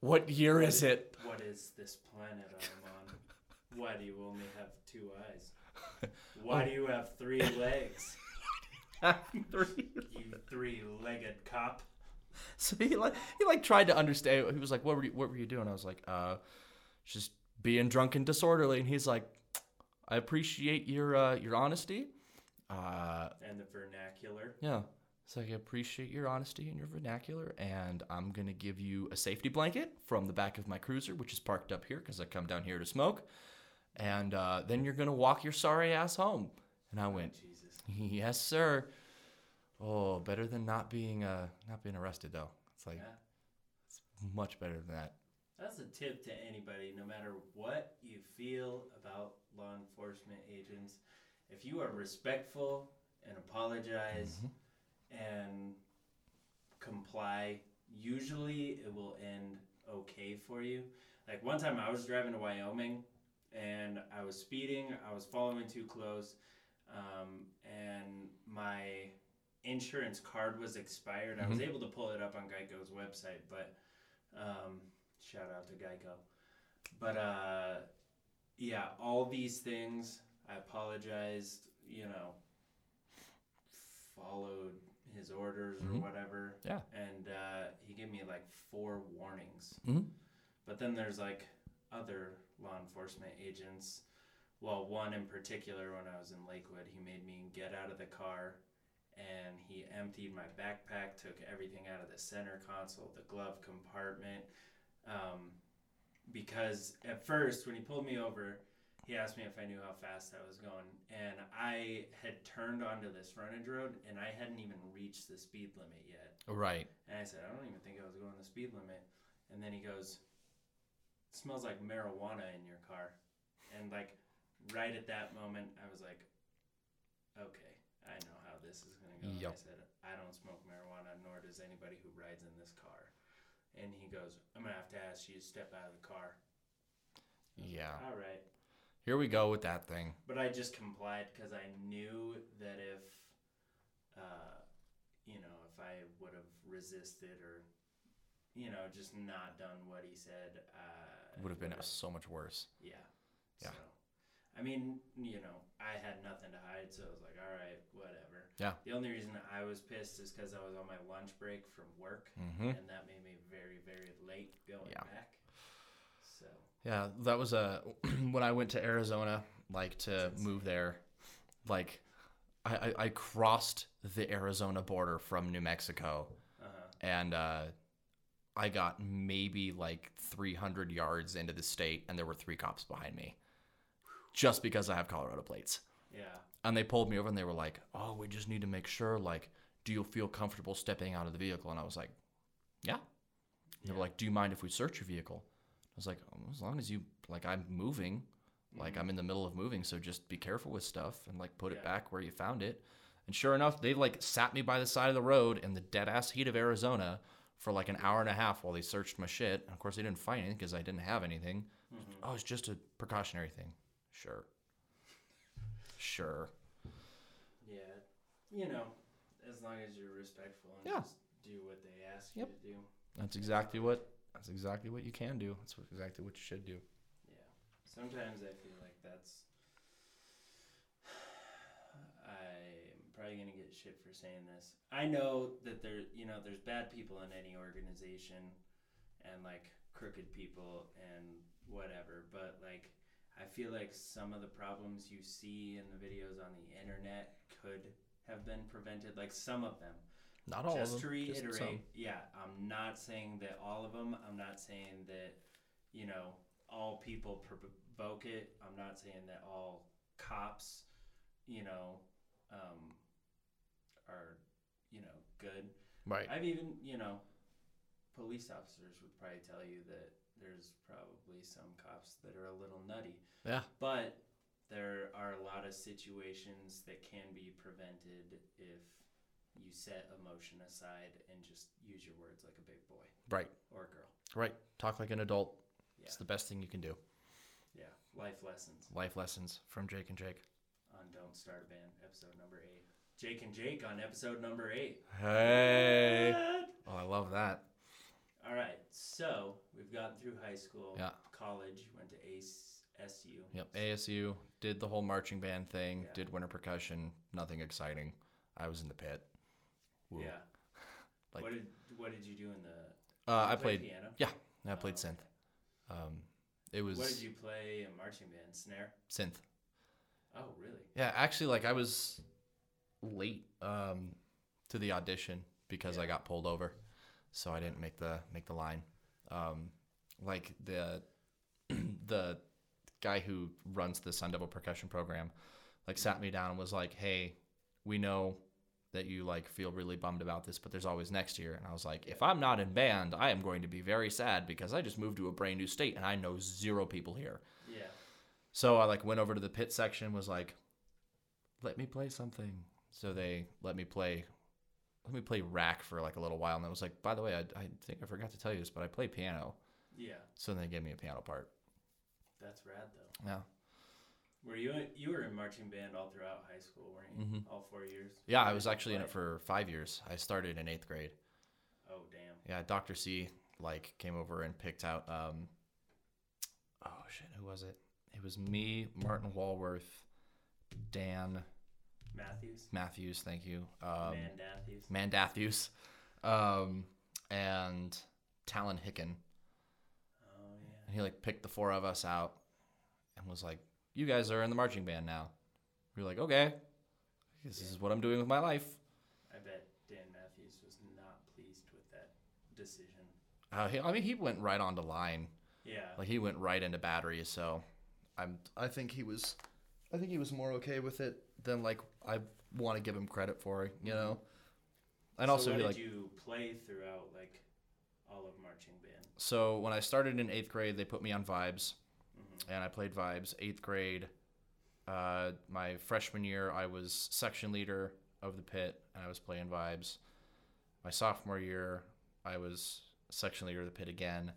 What year is it? what is this planet I'm on? Why do you only have two eyes? Why do you have three legs? Three. You three-legged cop." So he like he like tried to understand. He was like, "What were you, what were you doing?" I was like, "Uh, just being drunk and disorderly." And he's like, "I appreciate your uh, your honesty. Uh, And the vernacular. yeah." So I appreciate your honesty and your vernacular, and I'm gonna give you a safety blanket from the back of my cruiser, which is parked up here because I come down here to smoke. And uh, then you're gonna walk your sorry ass home. And I went, Jesus. Yes, sir. Oh, better than not being uh not being arrested though. It's like Yeah. much better than that. That's a tip to anybody, no matter what you feel about law enforcement agents. If you are respectful and apologize and comply, usually it will end okay for you. Like one time I was driving to Wyoming and I was speeding, I was following too close. um, and my insurance card was expired. I was able to pull it up on Geico's website, but um, shout out to Geico. But uh, yeah, all these things. I apologized. You know, followed his orders or Mhm. whatever. Yeah. And uh, he gave me like four warnings. Mhm. But then there's like other law enforcement agents. Well, one in particular, when I was in Lakewood, he made me get out of the car and he emptied my backpack, took everything out of the center console, the glove compartment. Um, because at first, when he pulled me over, he asked me if I knew how fast I was going. And I had turned onto this frontage road and I hadn't even reached the speed limit yet. Right. And I said, I don't even think I was going the speed limit. And then he goes, smells like marijuana in your car. And like right at that moment, I was like, okay, I know how this is going to go. And I said, I don't smoke marijuana, nor does anybody who rides in this car. And he goes, I'm going to have to ask you to step out of the car. Yeah. All right. Here we go with that thing. But I just complied because I knew that if, uh, you know, if I would have resisted or, you know, just not done what he said, uh, Would have been would've- so much worse. yeah. Yeah. So, I mean, you know, I had nothing to hide, so I was like, all right, whatever. Yeah. The only reason I was pissed is because I was on my lunch break from work, Mm-hmm. and that made me very, very late going Yeah. back. So, Yeah, that was a when I went to Arizona, like to move there, like I, I, I crossed the Arizona border from New Mexico, uh huh. and uh, I got maybe like 300 yards into the state, and there were three cops behind me, just because I have Colorado plates. Yeah. And they pulled me over, and they were like, "Oh, we just need to make sure, like, do you feel comfortable stepping out of the vehicle?" And I was like, "Yeah." They were like, "Do you mind if we search your vehicle?" I was like, "Um, "As long as you like, I'm moving, like Mhm. I'm in the middle of moving, so just be careful with stuff and like put it back where you found it." And sure enough, they like sat me by the side of the road in the dead ass heat of Arizona for like an hour and a half while they searched my shit. And of course, they didn't find anything because I didn't have anything. Mhm. Oh, it's just a precautionary thing. Sure. Sure. Yeah, you know, as long as you're respectful and Yeah. just do what they ask Yep. you to do. That's exactly what. That's exactly what you can do. That's exactly what you should do. Yeah. Sometimes I feel like that's. Probably gonna get shit for saying this. I know that there, you know, there's bad people in any organization, and like crooked people and whatever. But like, I feel like some of the problems you see in the videos on the internet could have been prevented. Like some of them. Not all just of to just reiterate, some. yeah, I'm not saying that all of them. I'm not saying that you know all people provoke it. I'm not saying that all cops, you know, um, are you know good. Right. I've even you know, police officers would probably tell you that there's probably some cops that are a little nutty. Yeah. But there are a lot of situations that can be prevented if you set emotion aside and just use your words like a big boy Right. or a girl. Right. Talk like an adult. Yeah. It's the best thing you can do. Yeah. Life lessons Life lessons from Jake and Jake. on Don't Start a Band, episode number eight. Jake and Jake on episode number eight. Hey. What? Oh, I love that. All right. So we've gotten through high school, Yeah. college, went to ACE, SU. Yep. ASU did the whole marching band thing. Yeah. Did winter percussion. Nothing exciting. I was in the pit. Woo. Yeah. Like- what did what did you do in the? Uh, you I play played. piano. Yeah. I played Oh, synth. okay. Um, it was What did you play in marching band? Snare. synth. Oh, really? Yeah, actually, like I was late um, to the audition because I got pulled over, so I didn't make the make the line. Um, like the the guy who runs the Sun Devil percussion program, like sat me down and was like, "Hey, we know that you like feel really bummed about this, but there's always next year." And I was like, "If I'm not in band, I am going to be very sad because I just moved to a brand new state and I know zero people here." Yeah. So I like went over to the pit section, was like, "Let me play something." So they let me play, let me play rack for like a little while, and I was like, "By the way, I, I think I forgot to tell you this, but I play piano." Yeah. So they gave me a piano part. That's rad though. Yeah, Were you you were in marching band all throughout high school, weren't you? Mhm. All four years. Yeah, I was actually in it for five years. I started in eighth grade. Oh damn. Yeah, Dr. C like came over and picked out um oh shit, who was it? It was me, Martin Walworth, Dan Matthews. Matthews, thank you. Um Man Matthews. Um and Talon Hicken. Oh yeah. And he like picked the four of us out and was like, You guys are in the marching band now. We were like, Okay. This is what I'm doing with my life. I bet Dan Matthews was not pleased with that decision. Uh, he, I mean, he went right on to line. Yeah. Like he went right into batteries, so I'm I think he was I think he was more okay with it than like I want to give him credit for, you know. And so also what did like you play throughout like all of marching band? so when I started in 8th grade, they put me on vibes Mhm. and I played vibes 8th grade. Uh, my freshman year, I was section leader of the pit and I was playing vibes. My sophomore year, I was section leader of the pit again.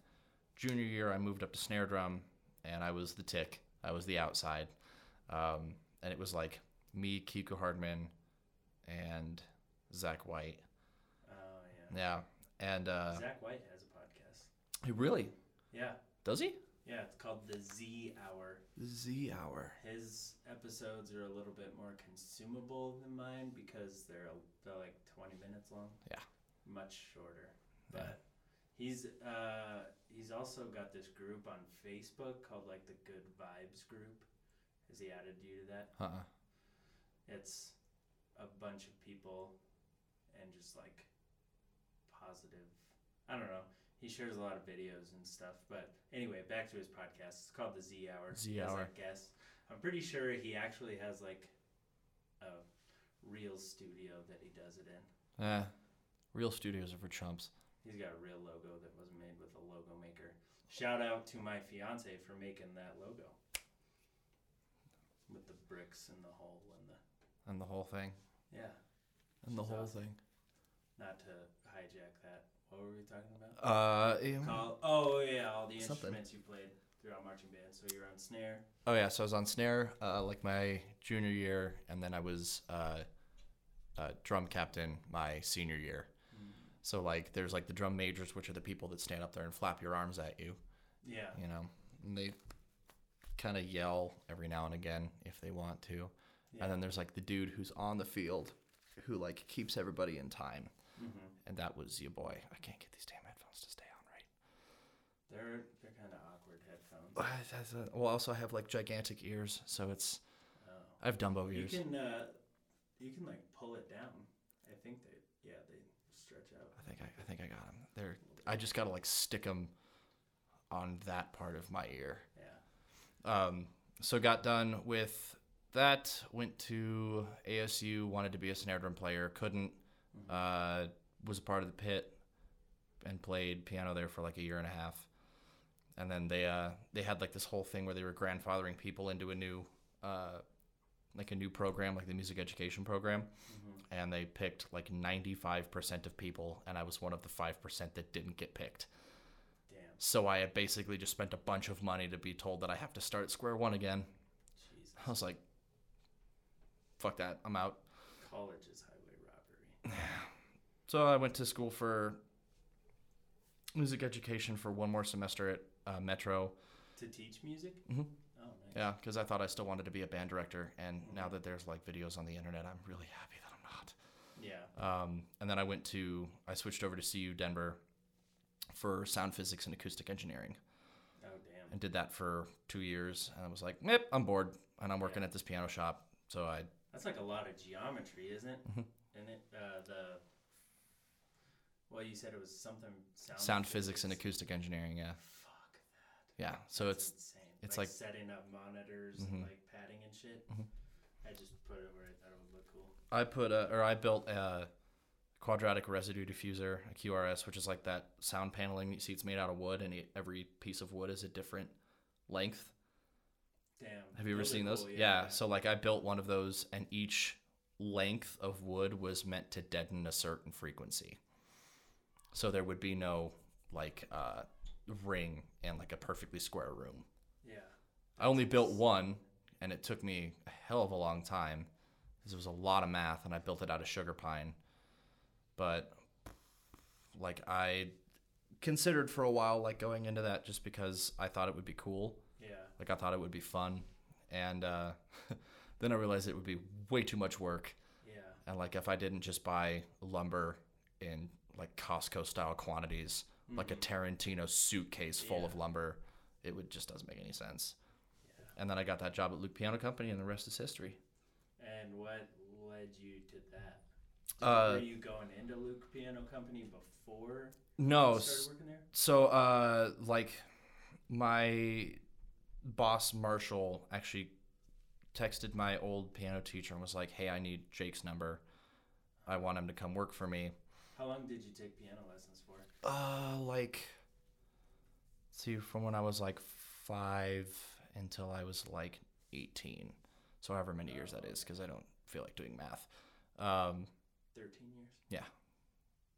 Junior year, I moved up to snare drum and I was the tick. I was the outside. Um, and it was like me, Kiko Hardman, and Zach White. Oh yeah. Yeah. And uh, Zach White has a podcast. he really Yeah. does he? Yeah, it's called the Z Hour. The Z Hour. His episodes are a little bit more consumable than mine because they're, they're like 20 minutes long. Yeah. Much shorter. Yeah. But he's uh he's also got this group on Facebook called like the Good Vibes group. Has he added you to that? Uh-uh. It's a bunch of people and just like positive. I don't know. He shares a lot of videos and stuff. But anyway, back to his podcast. It's called the Z Hour. Z Hour. like, guests. I'm pretty sure he actually has like a real studio that he does it in. Eh, real studios are for chumps. He's got a real logo that was made with a logo maker. Shout out to my fiance for making that logo. With the bricks and the hole and And the whole thing. yeah. And the She's whole awesome. thing. Not to hijack that. What were we talking about? Uh, yeah. Call, oh yeah, all the Something. instruments you played throughout marching band. So you're on snare. Oh yeah, so I was on snare uh, like my junior year, and then I was uh, uh, drum captain my senior year. So like, there's like the drum majors, which are the people that stand up there and flap your arms at you, Yeah. you know, and they kind of yell every now and again if they want to. Yeah. And then there's like the dude who's on the field, who like keeps everybody in time, hmm and that was your boy. I can't get these damn headphones to stay on right. They're they're kind of awkward headphones. A- Well, I have like gigantic ears, so it's Oh. I have Dumbo ears. You can uh, you can like pull it down. I think they yeah they stretch out. I think I, I think I got them. They're I just gotta like stick them on that part of my ear. Yeah. Um, so got done with that. Went to ASU. Wanted to be a snare drum player. Couldn't. Uh, was a part of the pit and played piano there for like a year and a half. And then they uh, they had like this whole thing where they were grandfathering people into a new uh, like a new program, like the music education program. Mm-hmm. And they picked like 95% of people, and I was one of the 5% that didn't get picked. Damn. So I had basically just spent a bunch of money to be told that I have to start at square one again. Jesus. I was like, fuck that, I'm out. College is highway robbery. So I went to school for music education for one more semester at uh, Metro. To teach music? Mhm. Oh, nice. Yeah, because I thought I still wanted to be a band director, and now that there's like videos on the internet, I'm really happy that I'm not. Yeah. Um, and then I went to, I switched over to CU Denver for sound physics and acoustic engineering, Oh, damn. and did that for two years. And I was like, yep, I'm bored, and I'm working Yeah. at this piano shop. So I That's like a lot of geometry, isn't it? And it uh, the well, you said it was something sound, sound physics and acoustic engineering. Yeah, Fuck that. yeah. So That's it's insane. it's like, like- setting up monitors Mhm. and like padding and shit. Mhm. I just put it where I thought it would look cool. I put a, or I built a quadratic residue diffuser, a QRS, which is like that sound paneling you see. It's made out of wood, and every piece of wood is a different length. Damn. Have you ever seen those? cool, yeah. So like I built one of those, and each length of wood was meant to deaden a certain frequency. So there would be no like uh, ring in like a perfectly square room. yeah. I only built one, and it took me a hell of a long time because it was a lot of math, and I built it out of sugar pine. But like I considered for a while like going into that just because I thought it would be cool. Yeah. Like I thought it would be fun, and uh, then I realized it would be way too much work. Yeah. And like if I didn't just buy lumber in like Costco style quantities, like a Tarantino suitcase full of lumber, it would just doesn't make any sense. Yeah. And then I got that job at Luke Piano Company, and the rest is history. And what led you to that? Uh, were you going into Luke Piano Company before No, you started working there? So, uh, like, my boss Marshall actually texted my old piano teacher and was like, "Hey, I need Jake's number. I want him to come work for me." How long did you take piano lessons for? Uh, like, see, from when I was like five until I was like eighteen, so however many years that is, because I don't feel like doing math. Um, 13 years? yeah,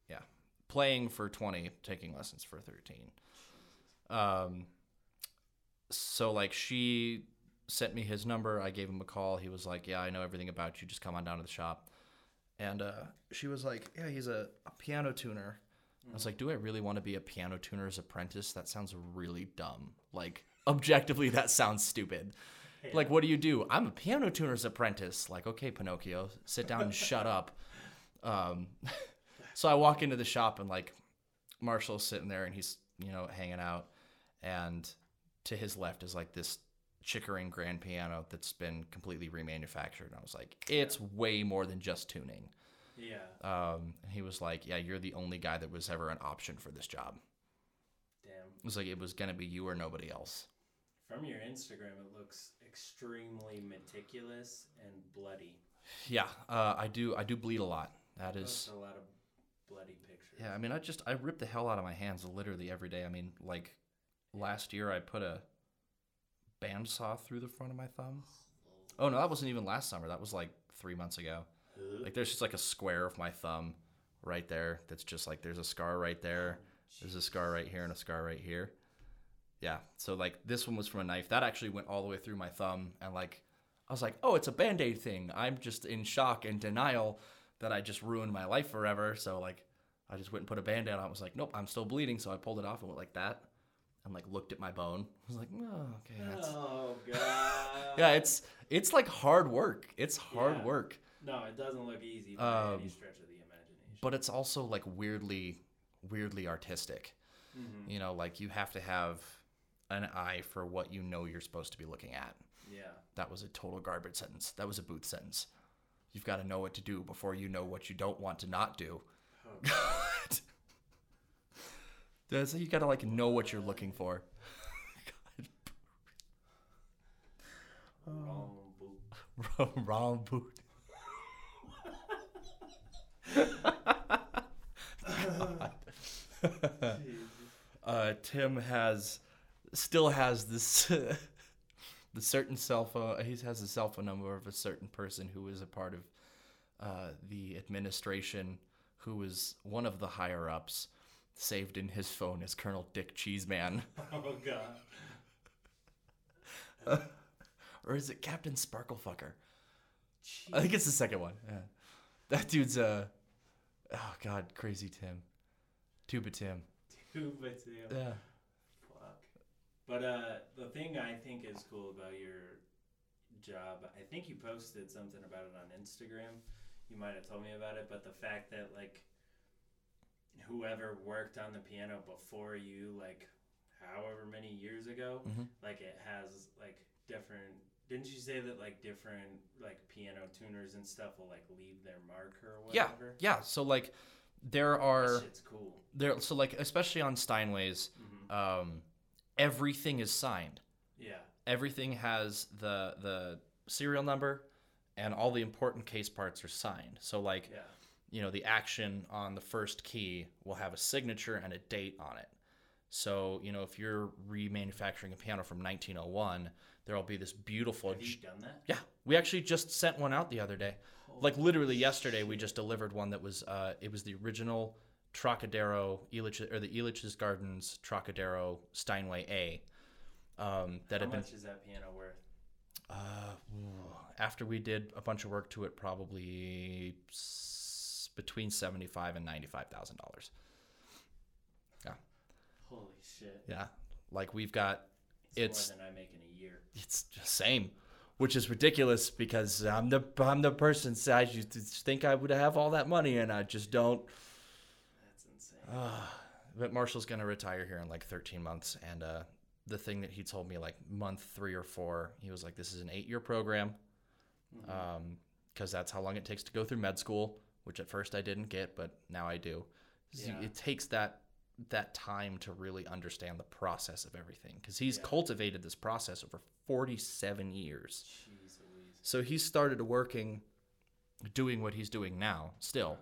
yeah, playing for twenty, taking lessons for thirteen. Um, so like she sent me his number. I gave him a call. He was like, "Yeah, I know everything about you. Just come on down to the shop." And uh, she was like, "Yeah, he's a, a piano tuner." I was like, "Do I really want to be a piano tuner's apprentice? That sounds really dumb. Like, objectively, that sounds stupid. Like, what do you do? I'm a piano tuner's apprentice. Like, okay, Pinocchio, sit down and shut up." Um, so I walk into the shop and like Marshall's sitting there and he's you know hanging out, and to his left is like this Chickering grand piano that's been completely remanufactured. And I was like, it's way more than just tuning. Yeah. Um, and he was like, yeah, you're the only guy that was ever an option for this job. Damn. It was like it was gonna be you or nobody else. From your Instagram, it looks extremely meticulous and bloody. Yeah, uh, I do. I do bleed a lot. That is. A lot of bloody pictures. Yeah, I mean, I just I rip the hell out of my hands literally every day. I mean, like last year I put a bandsaw through the front of my thumb. Oh no, that wasn't even last summer. That was like three months ago. Uh-huh. Like there's just like a square of my thumb right there. That's just like there's a scar right there. There's a scar right here and a scar right here. Yeah. So like this one was from a knife that actually went all the way through my thumb, and like I was like, oh, it's a band aid thing. I'm just in shock and denial that I just ruined my life forever. So like I just went and put a band aid on. I was like, nope, I'm still bleeding. So I pulled it off and went like that, and like looked at my bone. I was like, oh, okay, that's Oh god. yeah. It's it's like hard work. It's hard Yeah. work. No, it doesn't look easy by any Um, stretch of the imagination. but it's also like weirdly weirdly artistic Mhm. you know like you have to have an eye for what you know you're supposed to be looking at Yeah. that was a total garbage sentence that was a booth sentence you've got to know what to do before you know what you don't want to not do Oh, That's you got to like know what you're looking for wrong boot. wrong, wrong boot uh, Tim has still has this the certain cell phone. He has a cell phone number of a certain person who is a part of uh, the administration, who is one of the higher ups. Saved in his phone as Colonel Dick Cheeseman, Oh god. or is it Captain Sparklefucker? I think it's the second one. Yeah. That dude's uh oh god, crazy Tim. Tuba Tim. Tuba two. Yeah. Fuck. But uh, the thing I think is cool about your job, I think you posted something about it on Instagram. You might have told me about it, but the fact that like whoever worked on the piano before you, like however many years ago, Mhm. like it has like different. Didn't you say that like different like piano tuners and stuff will like leave their mark or whatever? Yeah, yeah. so like there are cool. there so like especially on Steinways, hmm um everything is signed. Yeah. Everything has the the serial number and all the important case parts are signed. So like Yeah. You know, the action on the first key will have a signature and a date on it. So, you know, if you're remanufacturing a piano from 1901, there'll be this beautiful. Have you done that? yeah, we actually just sent one out the other day. Like literally yesterday, we just delivered one that was uh, it was the original Trocadero Elitch or the Elitch's Gardens Trocadero Steinway A. Um, that How had been much is that piano worth? Uh, after we did a bunch of work to it, probably between seventy-five and ninety-five thousand dollars. Yeah. Holy shit. Yeah, like we've got It's, It's- more than I make in a year. it's the same, which is ridiculous because I'm the I'm the person I you think I would have all that money and I just don't. That's insane. Uh, but Marshall's gonna retire here in like 13 months, and uh, the thing that he told me like month three or four, he was like, "This is an eight-year program, Mhm. because that's how long it takes to go through med school." Which at first I didn't get, but now I do. So Yeah. It takes that that time to really understand the process of everything because he's Yeah. cultivated this process over 47 years. Jeez So he started working, doing what he's doing now, still,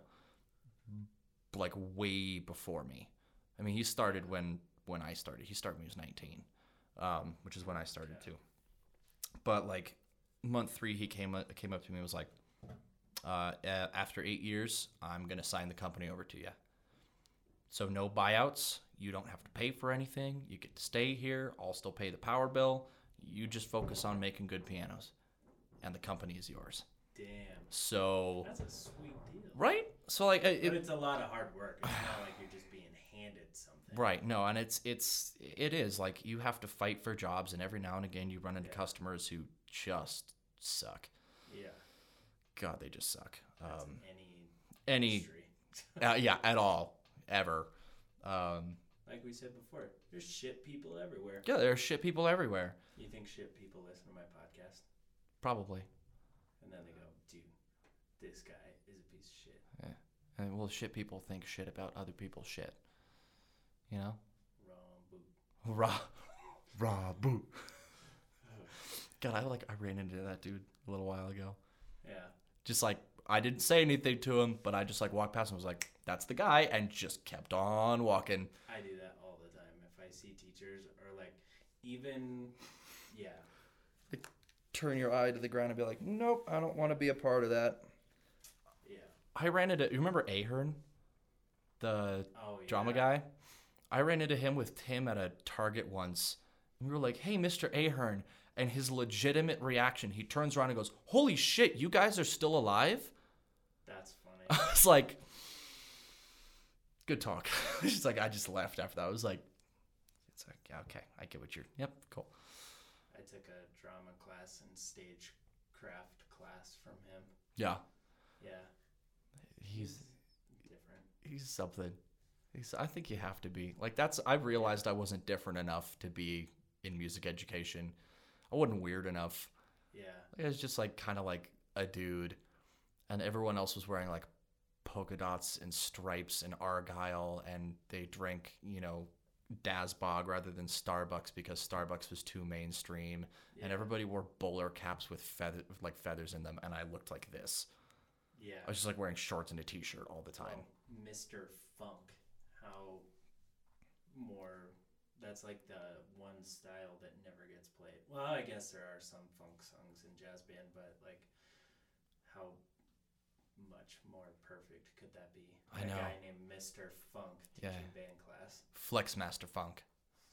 like way before me. I mean, he started when when I started. He started when he was 19, um, which is when I started too. But like month three, he came up, came up to me and was like, uh, "After eight years, I'm gonna sign the company over to you. So no buyouts. You don't have to pay for anything. You get to stay here. I'll still pay the power bill. You just focus on making good pianos, and the company is yours." Damn. So That's a sweet deal. right. So like it, but it's a lot of hard work. It's not like you're just being handed something. Right. No, and it's it's it is like you have to fight for jobs, and every now and again you run into Yeah. customers who just suck. God, they just suck. Um, any any, uh, yeah, at all, ever. Um, like we said before, there's shit people everywhere. yeah, there are shit people everywhere. You think shit people listen to my podcast? Probably. And then they go, dude, this guy is a piece of shit. Yeah. And well, shit people think shit about other people's shit. You know. Wrong boot. Raw, raw boot. God, I like I ran into that dude a little while ago. Yeah. Just like I didn't say anything to him, but I just like walked past him and was like, "That's the guy," and just kept on walking. I do that all the time. If I see teachers or like even yeah. Like, Turn your eye to the ground and be like, "Nope, I don't want to be a part of that." Yeah. I ran into you remember Ahern, the Oh yeah. drama guy. I ran into him with Tim at a Target once. And we were like, "Hey, Mr. Ahern," and his legitimate reaction, he turns around and goes, "Holy shit, you guys are still alive!" That's funny. I was like, "Good talk." She's like, I just laughed after that. I was like, "It's like, yeah, okay, I get what you're. Yep, cool." I took a drama class and stagecraft class from him. Yeah, Yeah. he's different. he's something. He's. I think you have to be like that's. I realized I wasn't different enough to be in music education. I wasn't weird enough. Yeah. It was just like kind of like a dude, and everyone else was wearing like polka dots and stripes and argyle, and they drank you know Dazbog rather than Starbucks because Starbucks was too mainstream, and everybody wore bowler caps with feather like feathers in them, and I looked like this. Yeah. I was just like wearing shorts and a t-shirt all the time. Well, Mr. Funk, how more that's like the one style that never gets played. Well, I guess there are some funk songs in jazz band, but like how much more perfect could that be? I a know. A guy named Mr. Funk teaching Yeah. band class. Flexmaster Funk.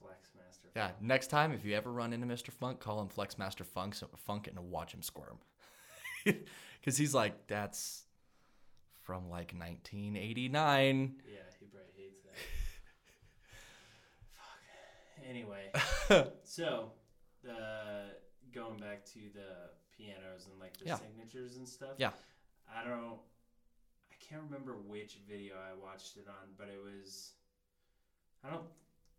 Flexmaster Yeah, Funk. next time if you ever run into Mr. Funk, call him Flexmaster Funk, so, Funk and watch him squirm. Because he's like, that's from like 1989. Yeah, he probably hates that. Fuck. Anyway, so the going back to the pianos and like the Yeah. signatures and stuff. Yeah. I don't. I can't remember which video I watched it on, but it was. I don't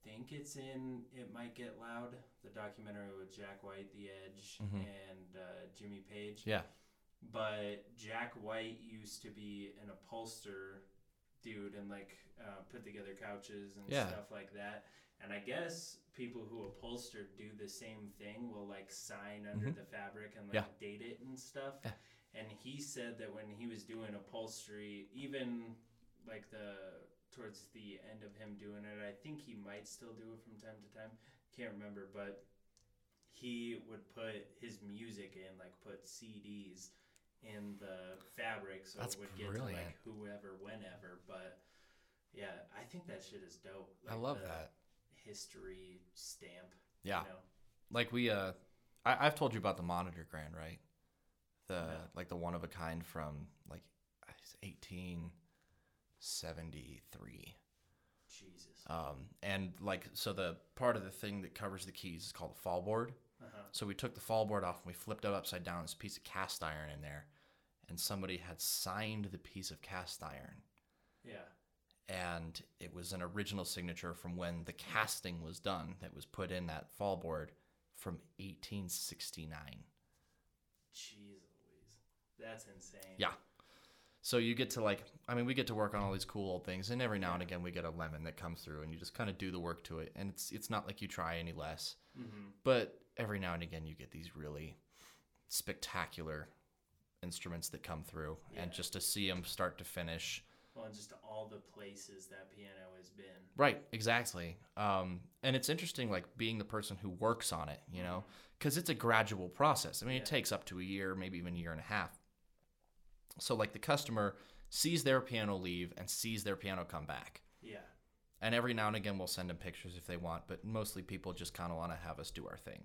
think it's in It Might Get Loud, the documentary with Jack White, The Edge, Mhm. and uh, Jimmy Page Yeah. but Jack White used to be an upholster dude and like uh, put together couches and Yeah. stuff like that. And I guess people who upholster do the same thing will like sign under Mhm. the fabric and like Yeah. date it and stuff. Yeah. And he said that when he was doing upholstery, even like the towards the end of him doing it, I think he might still do it from time to time. Can't remember, but he would put his music in, like put CDs in the fabric, so That's it would get to like whoever, whenever. But yeah, I think that shit is dope. I love the that. History stamp. Yeah. You know? Like we, uh, I, I've told you about the monitor grand, right? The like the one of a kind from like eighteen seventy three. Jesus. Um, and like so the part of the thing that covers the keys is called the fall board. Uh-huh. So we took the fall board off and we flipped it upside down. A piece of cast iron in there, and somebody had signed the piece of cast iron, Yeah. And it was an original signature from when the casting was done that was put in that fall board from 1869. Jeez Louise. That's insane. Yeah. So you get to like, I mean, we get to work on all these cool old things, and every now and again we get a lemon that comes through, and you just kind of do the work to it, and it's it's not like you try any less, Mm-hmm. but every now and again you get these really spectacular instruments that come through, and just to see them start to finish. And just all the places that piano has been. Right, exactly. Um, and it's interesting, like being the person who works on it, you know, because it's a gradual process. I mean, Yeah. it takes up to a year, maybe even a year and a half. So, like, the customer sees their piano leave and sees their piano come back. Yeah. And every now and again, we'll send them pictures if they want, but mostly people just kind of want to have us do our thing.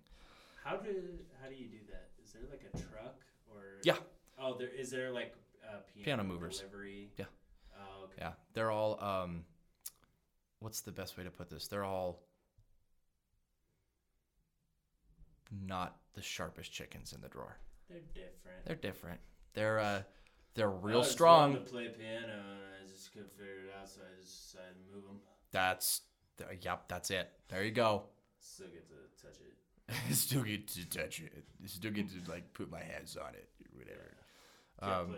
How do how do you do that? Is there like a truck or? Yeah. Oh, there is there like uh, piano, Piano movers. delivery? Yeah. Yeah, they're all. Um, what's the best way to put this? They're all not the sharpest chickens in the drawer. They're different. They're different. They're uh, they're I real just strong. to play piano, and I just couldn't figure it out, so I just decided to move them. That's th- yep. That's it. There you go. Still get to touch it. Still get to touch it. Still get to like put my hands on it. Whatever. Can't Um,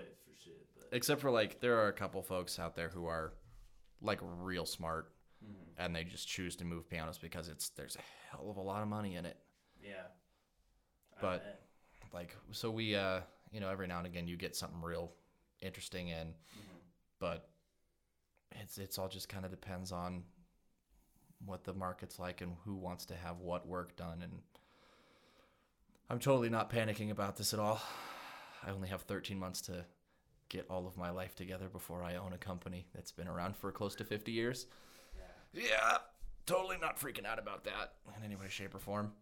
Except for like, there are a couple folks out there who are like real smart, Mhm. and they just choose to move pianos because it's there's a hell of a lot of money in it. yeah. I but- bet. Like, so we uh, you know, every now and again you get something real interesting in, Mhm. but it's it's all just kind of depends on what the market's like and who wants to have what work done and I'm totally not panicking about this at all. I only have 13 months to get all of my life together before I own a company that's been around for close to 50 years. yeah. Yeah, totally not freaking out about that in any way, shape, or form.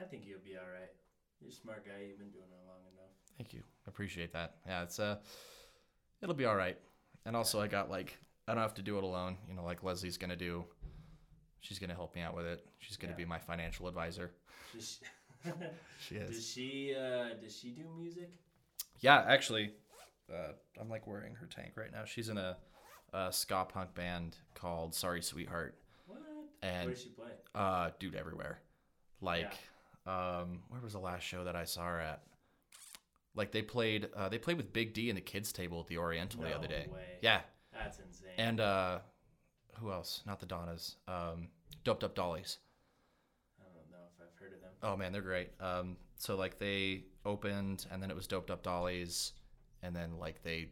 I think you'll be all right. You're a smart guy. You've been doing it long enough. Thank you. Appreciate that. Yeah, it's uh it'll be all right. And also I got like I don't have to do it alone, you know, like Leslie's going to do she's going to help me out with it. She's going to Yeah. be my financial advisor. Does she, She does she uh, does she do music? Yeah, actually uh I'm like wearing her tank right now. She's in a, a ska punk band called Sorry Sweetheart. What? And Where does she play? uh dude everywhere. Like um where was the last show that I saw her at? Like they played uh they played with Big D and the kids table at the Oriental the other day. way. Yeah. That's insane. And uh who else? Not the Donnas. Um Doped Up Dollies. I don't know if I've heard of them. Oh man, they're great. Um so like they opened and then it was Doped Up Dollies and then like they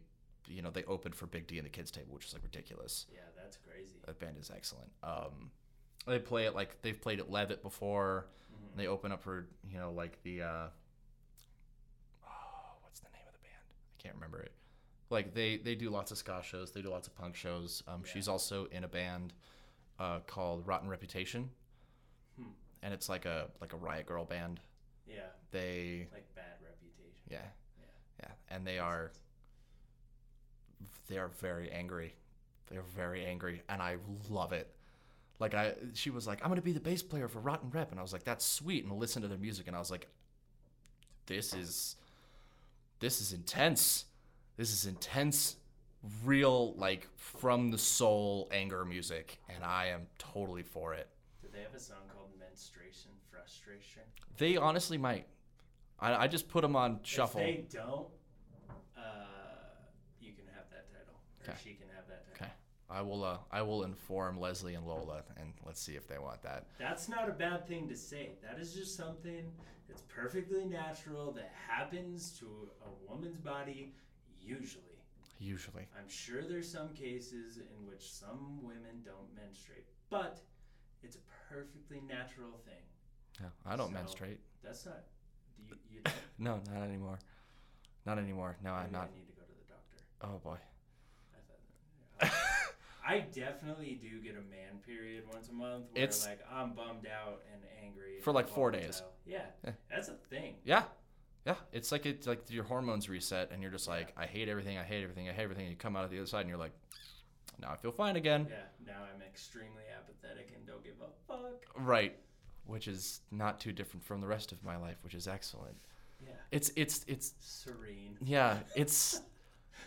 you know, they opened for Big D and the kids table, which is like ridiculous. Yeah, that's crazy. That band is excellent. Um they play it like they've played at Levitt before. Mhm. They open up for you know like the uh, oh what's the name of the band? I can't remember it. Like they they do lots of ska shows. They do lots of punk shows. Um, Yeah. She's also in a band uh, called Rotten Reputation, Hmm. and it's like a like a riot girl band. Yeah, They like bad reputation. yeah Yeah. yeah, and they are they are very angry. They're very angry, and I love it. Like I, she was like, "I'm gonna be the bass player for Rotten Rep," and I was like, "That's sweet." And listen to their music, and I was like, "This is, this is intense. This is intense, real, like from the soul anger music, and I am totally for it." Do they have a song called Menstruation Frustration? They honestly might. I, I just put them on shuffle. If they don't, uh, you can have that title, or Okay. she can have that title. Okay. I will. Uh, I will inform Leslie and Lola, and let's see if they want that. That's not a bad thing to say. That is just something that's perfectly natural that happens to a woman's body usually. Usually. I'm sure there's some cases in which some women don't menstruate, but it's a perfectly natural thing. No, I don't So- menstruate. That's not. Do you, you? No, not anymore. Not anymore. No, I'm not. I need to go to the doctor. Oh boy. I thought. I definitely do get a man period once a month where It's- like I'm bummed out and angry For, and like, four days. Yeah, Yeah. that's a thing. Yeah. Yeah. It's like it's like your hormones reset and you're just like, I hate everything, I hate everything, I hate everything. And you come out of the other side and you're like, now I feel fine again. Yeah, now I'm extremely apathetic and don't give a fuck. Right. Which is not too different from the rest of my life, which is excellent. Yeah, It's it's it's serene. yeah, it's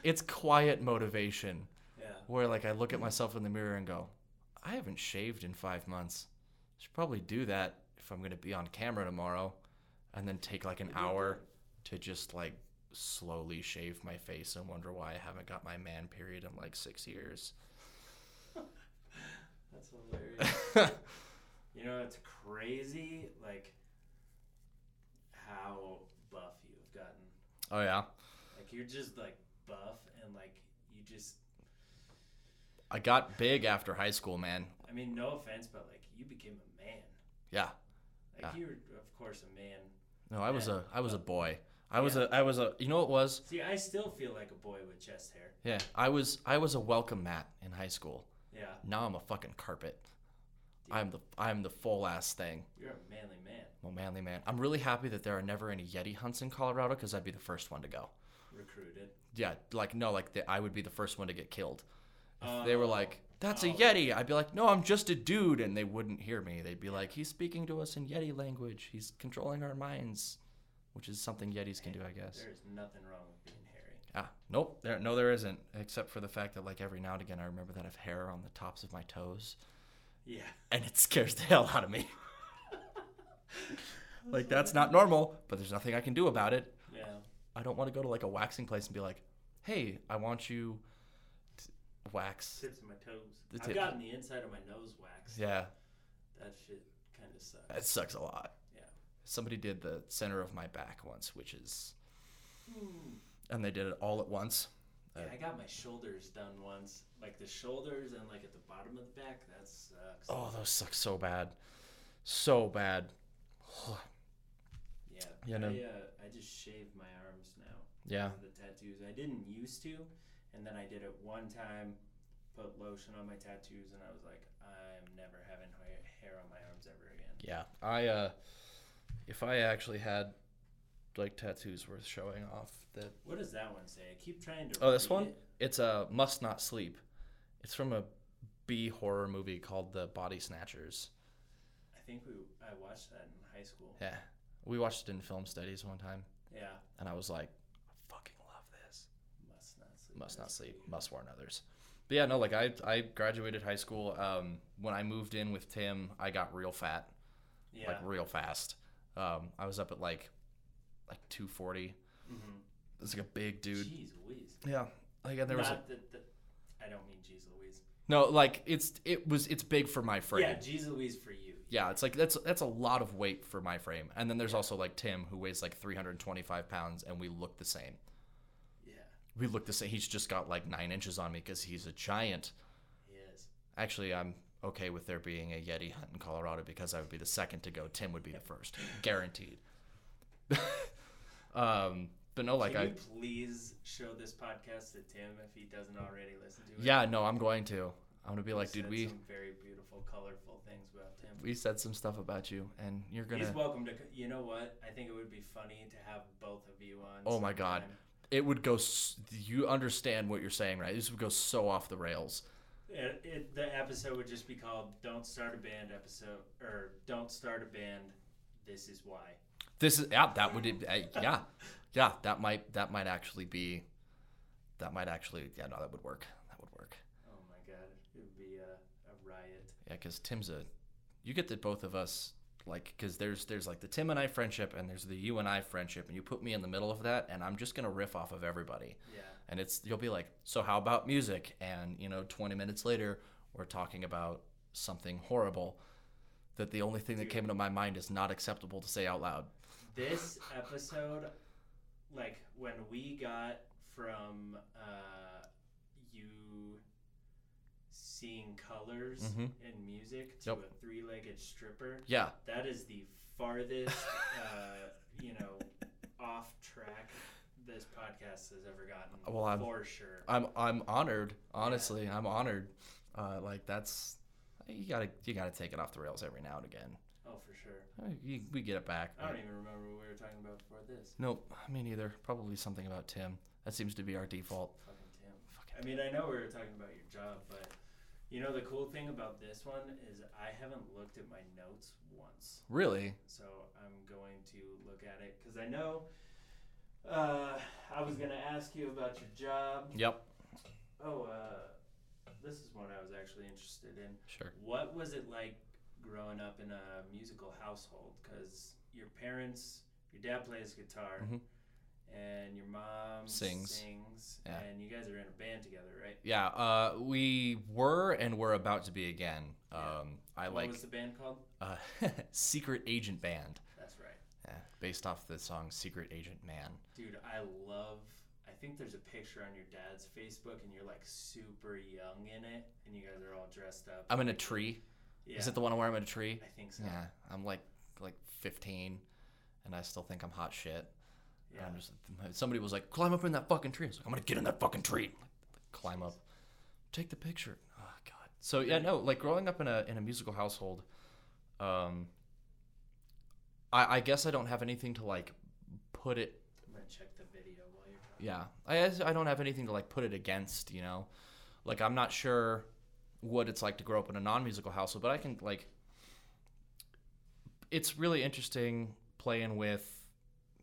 it's quiet motivation Yeah, where like I look at myself in the mirror and go, I haven't shaved in five months. I should probably do that if I'm gonna be on camera tomorrow, and then take like an hour to just like slowly shave my face and wonder why I haven't got my man period in like six years. that's hilarious. you know, it's crazy, like how buff you've gotten. oh yeah, Like you're just like buff and like you just. I got big after high school, man. I mean, no offense, but like you became a man. Yeah. Like Yeah. you were, of course, a man. No, I was a I was a boy. I was Yeah. a I was a you know what it was? See, I still feel like a boy with chest hair. Yeah, I was I was a welcome mat in high school. Yeah, Now I'm a fucking carpet. I'm the I'm the full ass thing. you're a manly man. I'm a manly man. I'm really happy that there are never any Yeti hunts in Colorado because I'd be the first one to go. Recruited. Yeah, like no, like the, I would be the first one to get killed. If they were Oh, like, "That's a oh. Yeti," I'd be like, "No, I'm just a dude," and they wouldn't hear me. They'd be like, "He's speaking to us in Yeti language. He's controlling our minds," which is something Yetis can do, I guess. There's nothing wrong with being hairy. Ah, nope. There, no, there isn't. Except for the fact that, like, every now and again, I remember that I have hair on the tops of my toes, Yeah. and it scares the hell out of me. like, that's not normal, but there's nothing I can do about it. Yeah. I don't want to go to like a waxing place and be like, "Hey, I want you to wax." Tips of my toes. The I've gotten the inside of my nose waxed. Yeah, That shit kind of sucks. it sucks a lot. Somebody did the center of my back once, which is, and they did it all at once. Yeah, I got my shoulders done once. Like the shoulders and like at the bottom of the back. That sucks. Oh, those suck so bad, so bad. Yeah. You know. I, uh, I just shave my arms now. Yeah. The tattoos. I didn't used to, and then I did it one time. Put lotion on my tattoos, and I was like, I'm never having hair hair on my arms ever again. Yeah, I uh, if I actually had like tattoos worth showing off, that What does that one say? I keep trying to. oh, this read one, it. it's a must not sleep. It's from a B horror movie called The Body Snatchers. I think we. I watched that in high school. Yeah, we watched it in film studies one time, Yeah. and I was like, I fucking love this. Must not sleep. Must not sleep, must warn others. But yeah, no, like I I graduated high school. Um, when I moved in with Tim, I got real fat. Yeah. like real fast. Um, I was up at like like 240. mm-hmm. It's like a big dude. Jeez Louise. Yeah. Like and there was a, Not that, that. I don't mean Jeez Louise. no like it's it was it's big for my frame. Yeah, Jeez Louise for you. Yeah, it's like that's that's a lot of weight for my frame. And then there's also like Tim who weighs like 325 pounds, and we look the same. Yeah, We look the same. He's just got like nine inches on me because he's a giant. he is. Actually, I'm okay with there being a Yeti hunt in Colorado because I would be the second to go. Tim would be the first, guaranteed. um, but no, like Can I. you please show this podcast to Tim if he doesn't already listen to it? Yeah, no, I'm going to. I'm gonna be like, dude, we some very beautiful, colorful things about Tim. we said some stuff about you, and you're gonna. He's welcome to. You know what? I think it would be funny to have both of you on. Oh my God. It would go. You understand what you're saying, right? This would go so off the rails. It, it, the episode would just be called "Don't Start a Band" episode, or "Don't Start a Band." This is why. This is yeah. That would uh, yeah, yeah. That might that might actually be. That might actually yeah. No, that would work. That would work. Oh my God, it would be a, a riot. Yeah, because Tim's a. You get the both of us like because there's there's like the Tim and I friendship and there's the you and I friendship and you put me in the middle of that and I'm just gonna riff off of everybody. Yeah. And it's you'll be like so how about music and you know 20 minutes later we're talking about something horrible that the only thing that came into my mind is not acceptable to say out loud This episode, like when we got from uh, you seeing colors Mhm. in music to Yep. a three-legged stripper, yeah that is the farthest, uh, you know, off track this podcast has ever gotten. Well, I'm- for sure. i'm i'm honored honestly i'm honored Uh, like that's you gotta you gotta take it off the rails every now and again. Oh, for sure. You- we get it back. I don't even remember what we were talking about before this. Nope, me neither. Probably something about Tim. That seems to be our default. Fucking Tim. Fucking I mean, I know we were talking about your job, but you know the cool thing about this one is I haven't looked at my notes once. Really? So I'm going to look at it because I know uh, I was going to ask you about your job. Yep. Oh, uh, this is one I was actually interested in. Sure. What was it like growing up in a musical household? Because your parents, your dad plays guitar, Mhm. and your mom Sings. sings Yeah. and you guys are in a band together, right? Yeah. Uh, we were and we're about to be again. Yeah. Um, I what like was the band called? uh, Secret Agent Band. Yeah, based off the song Secret Agent Man. Dude, I love. I think there's a picture on your dad's Facebook, and you're like super young in it, and you guys are all dressed up. I'm in a tree. Yeah, Is it the one where I'm in a tree? I think so. Yeah. I'm like like 15, and I still think I'm hot shit. And Yeah. I'm just somebody was like, climb up in that fucking tree. I was like, I'm gonna get in that fucking tree. Like, climb up, take the picture. Oh god. So yeah, no, like growing up in a in a musical household, um, I I guess I don't have anything to like put it. I'm gonna check the video while you're talking. Yeah, I I don't have anything to like put it against. You know, like I'm not sure what it's like to grow up in a non-musical household, but I can like. It's really interesting playing with,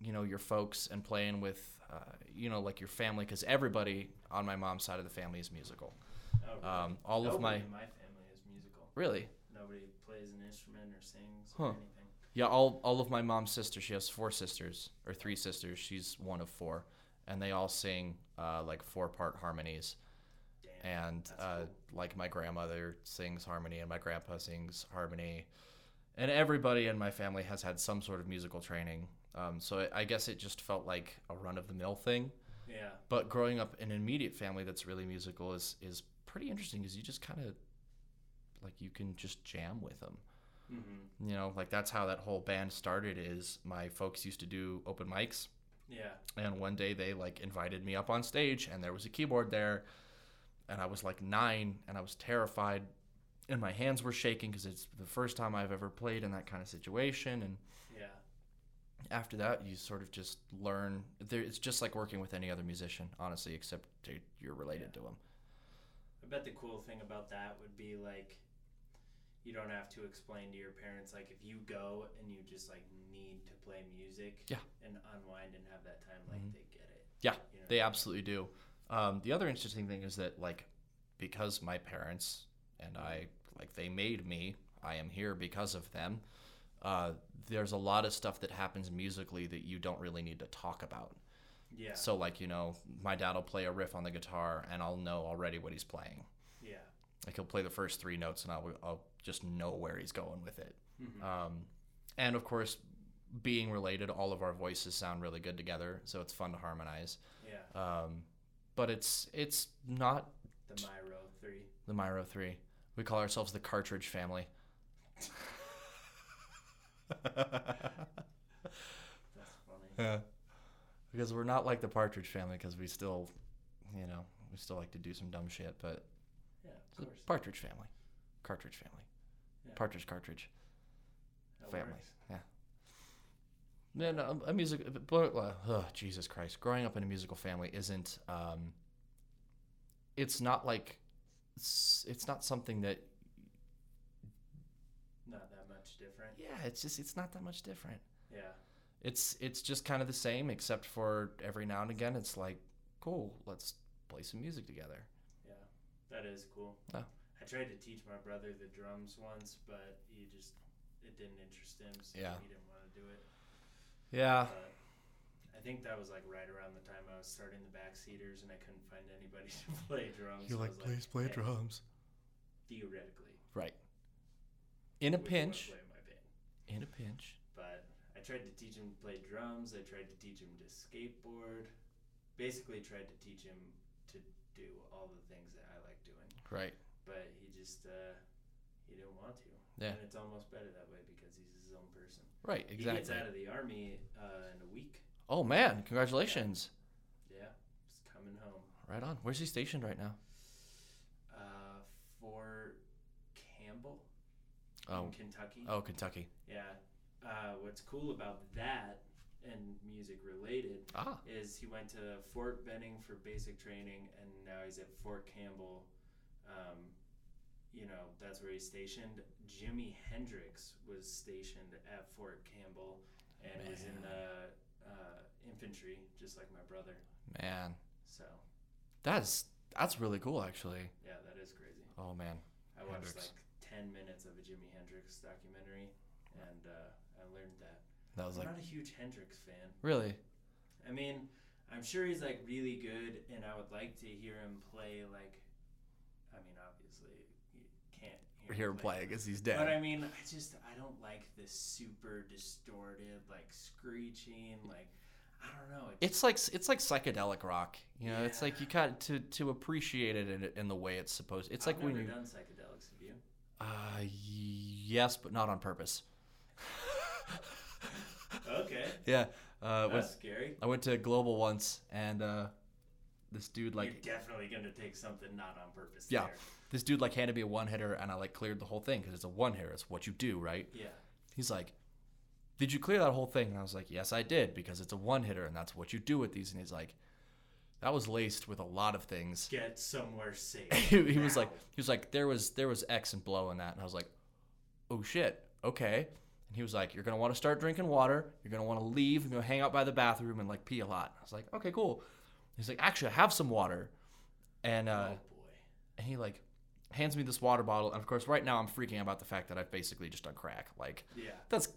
you know, your folks and playing with, uh, you know, like your family because everybody on my mom's side of the family is musical. Oh, really? Um, all of my my family is musical. really, Nobody plays an instrument or sings Huh. or anything. Yeah, all all of my mom's sisters. She has four sisters or three sisters. She's one of four, and they all sing uh, like four part harmonies. Damn. and uh, cool. like my grandmother sings harmony and my grandpa sings harmony and everybody in my family has had some sort of musical training um, so I- i guess it just felt like a run-of-the-mill thing yeah. but growing up in an immediate family that's really musical is is pretty interesting because you just kind of like you can just jam with them Mm-hmm. you know like that's how that whole band started is my folks used to do open mics Yeah. and one day they like invited me up on stage and there was a keyboard there and i was like nine and i was terrified and my hands were shaking because it's the first time i've ever played in that kind of situation and Yeah. after that you sort of just learn there, it's just like working with any other musician honestly except you're related to them I bet the cool thing about that would be like you don't have to explain to your parents like if you go and you just like need to play music Yeah. and unwind and have that time like Mhm. they get it. Yeah, You know? They absolutely do. Um, the other interesting thing is that like because my parents and I like they made me, I am here because of them. Uh, there's a lot of stuff that happens musically that you don't really need to talk about. Yeah. So like you know, my dad will play a riff on the guitar and I'll know already what he's playing. yeah. Like he'll play the first three notes and I'll I'll just know where he's going with it. Mhm. Um, and of course, being related, all of our voices sound really good together, so it's fun to harmonize. yeah. Um, but it's it's not The Myro three. the Myro Three. We call ourselves the Cartridge Family. That's funny. Yeah. Because we're not like the Partridge Family, because we still, you know, we still like to do some dumb shit. But Yeah, of course. Partridge Family, Cartridge Family, Yeah. Partridge Cartridge That Family. works. Yeah. Yeah, no, a music. But, oh, Jesus Christ! Growing up in a musical family isn't. Um, it's not like. It's, it's not something that Not that much different. Yeah, it's just it's not that much different. Yeah. It's it's just kind of the same, except for every now and again it's like, cool, let's play some music together. Yeah. That is cool. Oh. I tried to teach my brother the drums once, but he just it didn't interest him, so Yeah. he didn't want to do it. Yeah, But I think that was like right around the time I was starting the backseaters, and I couldn't find anybody to play drums. so like was "Hey, drums. Theoretically, Right. In a would you wanna pinch. play in my band? In a pinch. But I tried to teach him to play drums. I tried to teach him to skateboard. Basically, tried to teach him to do all the things that I like doing. Right. But he just uh, he didn't want to. Yeah. And it's almost better that way because he's his own person. Right. Exactly. He gets out of the army uh, in a week. Oh man, congratulations. Yeah, he's coming home. Right on. Where's he stationed right now? Uh, Fort Campbell. Oh. in Kentucky. Oh, Kentucky. Yeah. Uh, what's cool about that and music related Ah. is he went to Fort Benning for basic training, and now he's at Fort Campbell. Um, you know, that's where he's stationed. Jimi Hendrix was stationed at Fort Campbell and was in the uh, infantry, just like my brother. Man, So, that's that's really cool, actually. yeah, that is crazy. Oh man. I watched Hendrix. like 10 minutes of a Jimi Hendrix documentary, and uh, I learned that. That was I'm like not a huge Hendrix fan. really. I mean, I'm sure he's like really good, and I would like to hear him play. Like, I mean, obviously, you can't Hear him play because he's dead. But I mean, I just I don't like this super distorted, like screeching, like I don't know. It it's like it's like psychedelic rock. You know, it's like you got to to appreciate it in, in the way it's supposed. It's I've like when you. done psychedelics. Have you? Uh, yes, but not on purpose. Okay, Yeah. Uh, when- that's scary. I went to Global once, and uh, this dude like You're definitely gonna take something not on purpose. Yeah. there. this dude like handed me a one hitter, and I like cleared the whole thing because it's a one hitter. It's what you do, right? Yeah. He's like, "Did you clear that whole thing?" And I was like, "Yes, I did because it's a one hitter, and that's what you do with these." And he's like, "That was laced with a lot of things." Get somewhere safe. he, he was like, he was like, there was there was X and blow in that, and I was like, "Oh shit, okay." And he was like, "You're gonna want to start drinking water. You're gonna want to leave and go hang out by the bathroom and like pee a lot." I was like, "Okay, cool." He's like, "Actually, I have some water," and uh, oh boy. and he like hands me this water bottle, and of course, right now I'm freaking out about the fact that I've basically just done crack. Like, Yeah. that's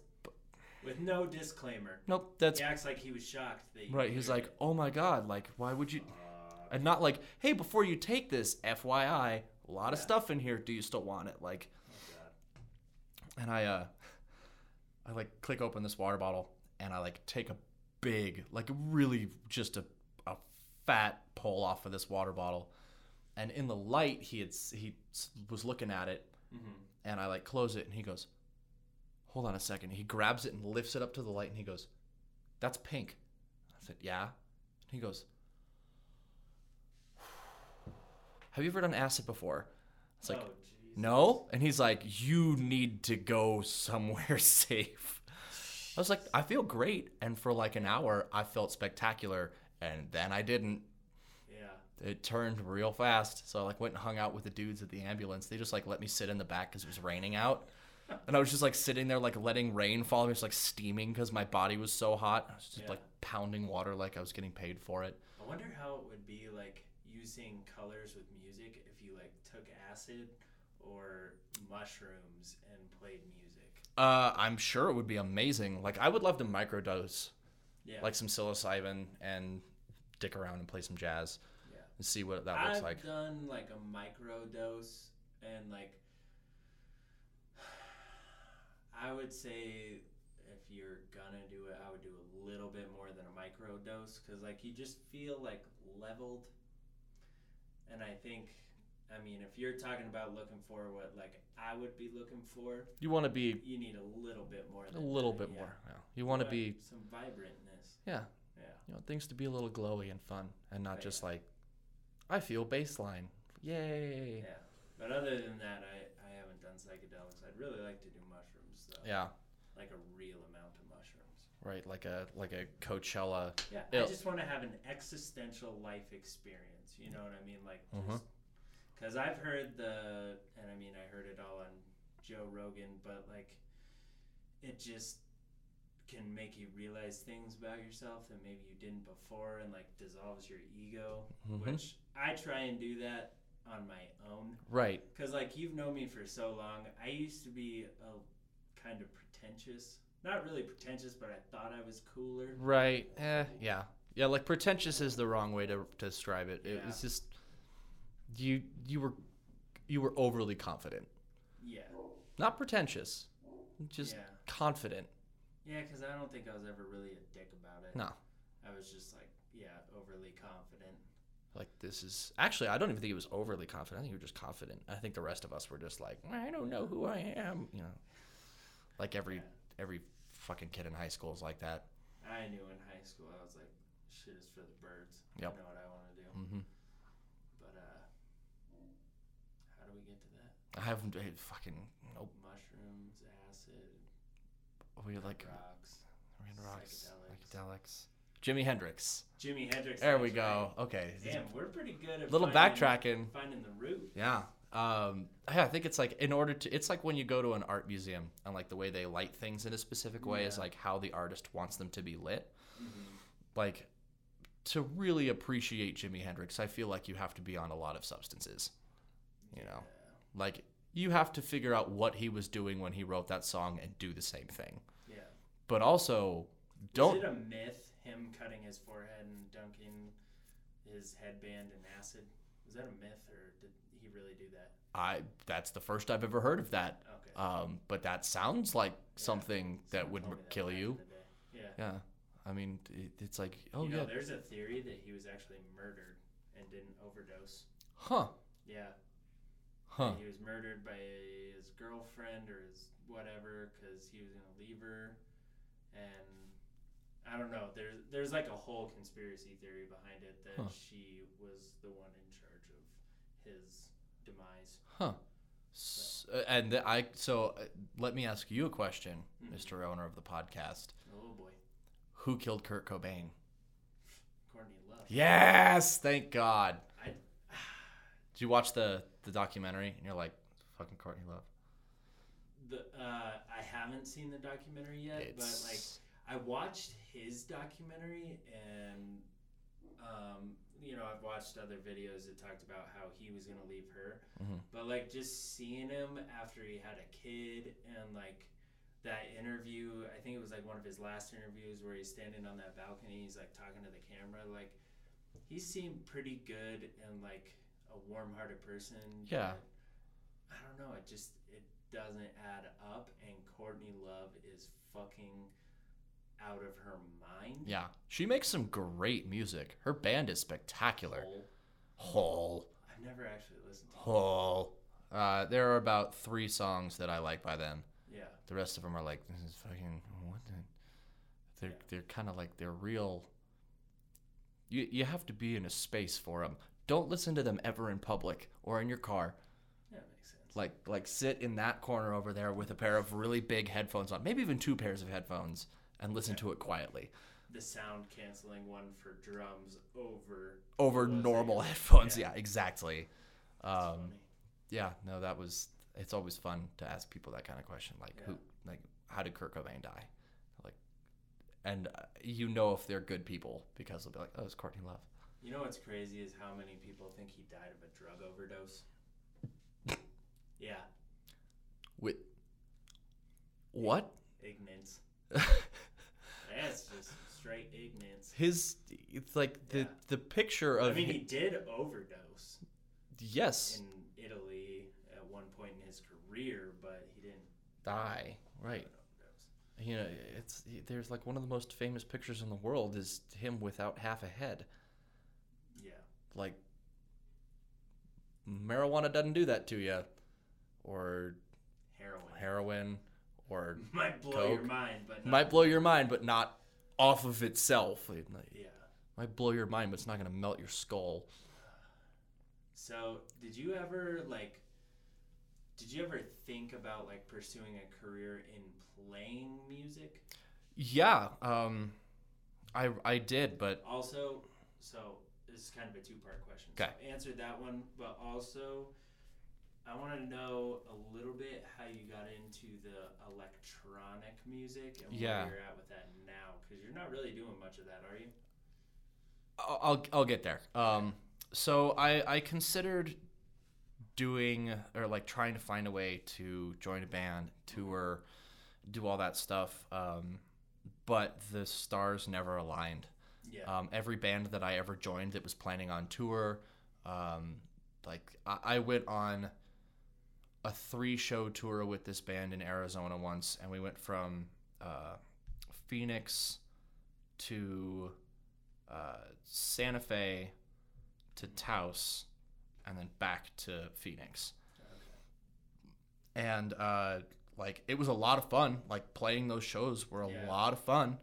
With no disclaimer. nope, that's he acts like he was shocked that you right. He's like, it. "Oh my god, like, why would you?" Uh, And not like, "Hey, before you take this, FYI, a lot of stuff in here. Do you still want it?" Like, oh and I uh I like click open this water bottle and I like take a big like really just a fat pull off of this water bottle and in the light he had he was looking at it Mhm. and I like close it and he goes hold on a second he grabs it and lifts it up to the light and he goes that's pink I said yeah and he goes have you ever done acid before it's like oh, no. And he's like, you need to go somewhere safe. I was like, I feel great. And for like an hour, I felt spectacular. And then I didn't. Yeah. It turned real fast. So I like went and hung out with the dudes at the ambulance. They just like let me sit in the back because it was raining out. And I was just like sitting there, like letting rain fall. I was like steaming because my body was so hot. I was just Yeah. like pounding water like I was getting paid for it. I wonder how it would be like using colors with music if you like took acid or mushrooms and played music. Uh, I'm sure it would be amazing. Like I would love to microdose Yeah. like some psilocybin and dick around and play some jazz yeah. and see what that looks I've like. done like a micro dose and like I would say if you're gonna do it, I would do a little bit more than a micro dose because like you just feel like leveled. And I think, I mean, if you're talking about looking for what like I would be looking for, You want to be you need a little bit more. a little that, bit yeah. more. Yeah. You want to be some vibrantness. yeah. Yeah. You want things to be a little glowy and fun and not just like I feel baseline. Yay. Yeah. But other than that, I, I haven't done psychedelics. I'd really like to do mushrooms though. Yeah. Like a real amount of mushrooms. Right. Like a like a Coachella. Yeah. I just want to have an existential life experience. You know what I mean? Like mm-hmm. because I've heard the, and I mean I heard it all on Joe Rogan, but like it just can make you realize things about yourself that maybe you didn't before, and like dissolves your ego. Mhm. Which I try and do that on my own. Right. Because, like, you've known me for so long. I used to be a kind of pretentious. Not really pretentious, but I thought I was cooler. Right. Eh. Yeah. Yeah. Like pretentious is the wrong way to, to describe it. it Yeah. it's just you you were you were overly confident. Yeah. Not pretentious. Just yeah. confident. Yeah, because I don't think I was ever really a dick about it. No. I was just, like, yeah, overly confident. Like this is actually I don't even think he was overly confident. I think he was just confident. I think the rest of us were just like I don't know who I am. You know, like every Yeah. every fucking kid in high school is like that. I knew in high school I was like, shit is for the birds. Yep. I know what I want to do. Mm-hmm. But, uh, how do we get to that? I haven't fucking Nope. Mushrooms, acid, We like rocks. we had rocks, psychedelics. Jimi Hendrix. Jimi Hendrix. There we go. right. Okay. Damn, we're pretty good at Little finding- backtracking. finding the root. Yeah. Um, yeah, I think it's like in order to, it's like when you go to an art museum and like the way they light things in a specific way is like how the artist wants them to be lit. Mhm. Like to really appreciate Jimi Hendrix, I feel like you have to be on a lot of substances. You know, like you have to figure out what he was doing when he wrote that song and do the same thing. Yeah. But also, don't Is it a myth him cutting his forehead and dunking his headband in acid? Was that a myth or did he really do that? I that's the first I've ever heard of that. Okay. Um, but that sounds like something that Someone would told m- me that kill you. in the day. Yeah. Yeah. I mean, it, it's like, oh you know, yeah, there's a theory that he was actually murdered and didn't overdose. huh, Yeah. Huh. He was murdered by his girlfriend or his whatever because he was gonna leave her, and I don't know. There's there's like a whole conspiracy theory behind it that Huh. she was the one in charge of his demise. Huh. S- uh, and I so uh, let me ask you a question. Mr. Owner of the podcast. Oh boy, Who killed Kurt Cobain? Courtney Love. Yes, thank God. I Did you watch the the documentary? And you're like, fucking Courtney Love. the uh, I haven't seen the documentary yet, but like I watched his documentary and um, you know, I've watched other videos that talked about how he was gonna leave her. Mhm. But like just seeing him after he had a kid and like that interview, I think it was like one of his last interviews where he's standing on that balcony, he's like talking to the camera, like he seemed pretty good and like a warm hearted person. Yeah. I don't know, it just it doesn't add up and Courtney Love is fucking out of her mind. yeah. She makes some great music. Her band is spectacular. Hole. Hole, I've never actually listened to hole. Uh, there are about three songs that I like by them. Yeah. The rest of them are like, this is fucking what? The? They're Yeah. they're kind of like they're real. You you have to be in a space for them. Don't listen to them ever in public or in your car. That makes sense. Like like sit in that corner over there with a pair of really big headphones on, maybe even two pairs of headphones, and listen to it quietly the sound canceling one for drums over over was it? normal headphones. Yeah. Yeah, exactly. Um, yeah, no, that was. It's always fun to ask people that kind of question, like Yeah. who, like how did Kurt Cobain die, like, and uh, you know if they're good people because they'll be like, oh, it's Courtney Love. You know what's crazy is how many people think he died of a drug overdose. yeah, With what? ignorance. That's just straight ignorance. His, it's like the Yeah. the picture of I mean, hi- he did overdose yes, in Italy at one point in his career, but he didn't die right. overdose. You know, it's there's like one of the most famous pictures in the world is him without half a head. Like marijuana doesn't do that to you, or Heroin. heroin, or Might blow your mind, but not, might blow your mind, but not off of itself. Yeah. might blow your mind, but it's not gonna melt your skull. So, did you ever like? Did you ever think about like pursuing a career in playing music? Yeah, um, I I did, but Also, so this is kind of a two-part question. Okay. So answer that one, but also, I want to know a little bit how you got into the electronic music and Yeah. where you're at with that now, because you're not really doing much of that, are you? I'll I'll, I'll get there. Um, so I I considered doing or like trying to find a way to join a band, tour, do all that stuff. Um, but the stars never aligned. Yeah. Um, every band that I ever joined that was planning on tour, um, like I, I went on a three-show tour with this band in Arizona once, and we went from uh, Phoenix to uh, Santa Fe to Taos, and then back to Phoenix. And uh, like it was a lot of fun. Like playing those shows were a Yeah. lot of fun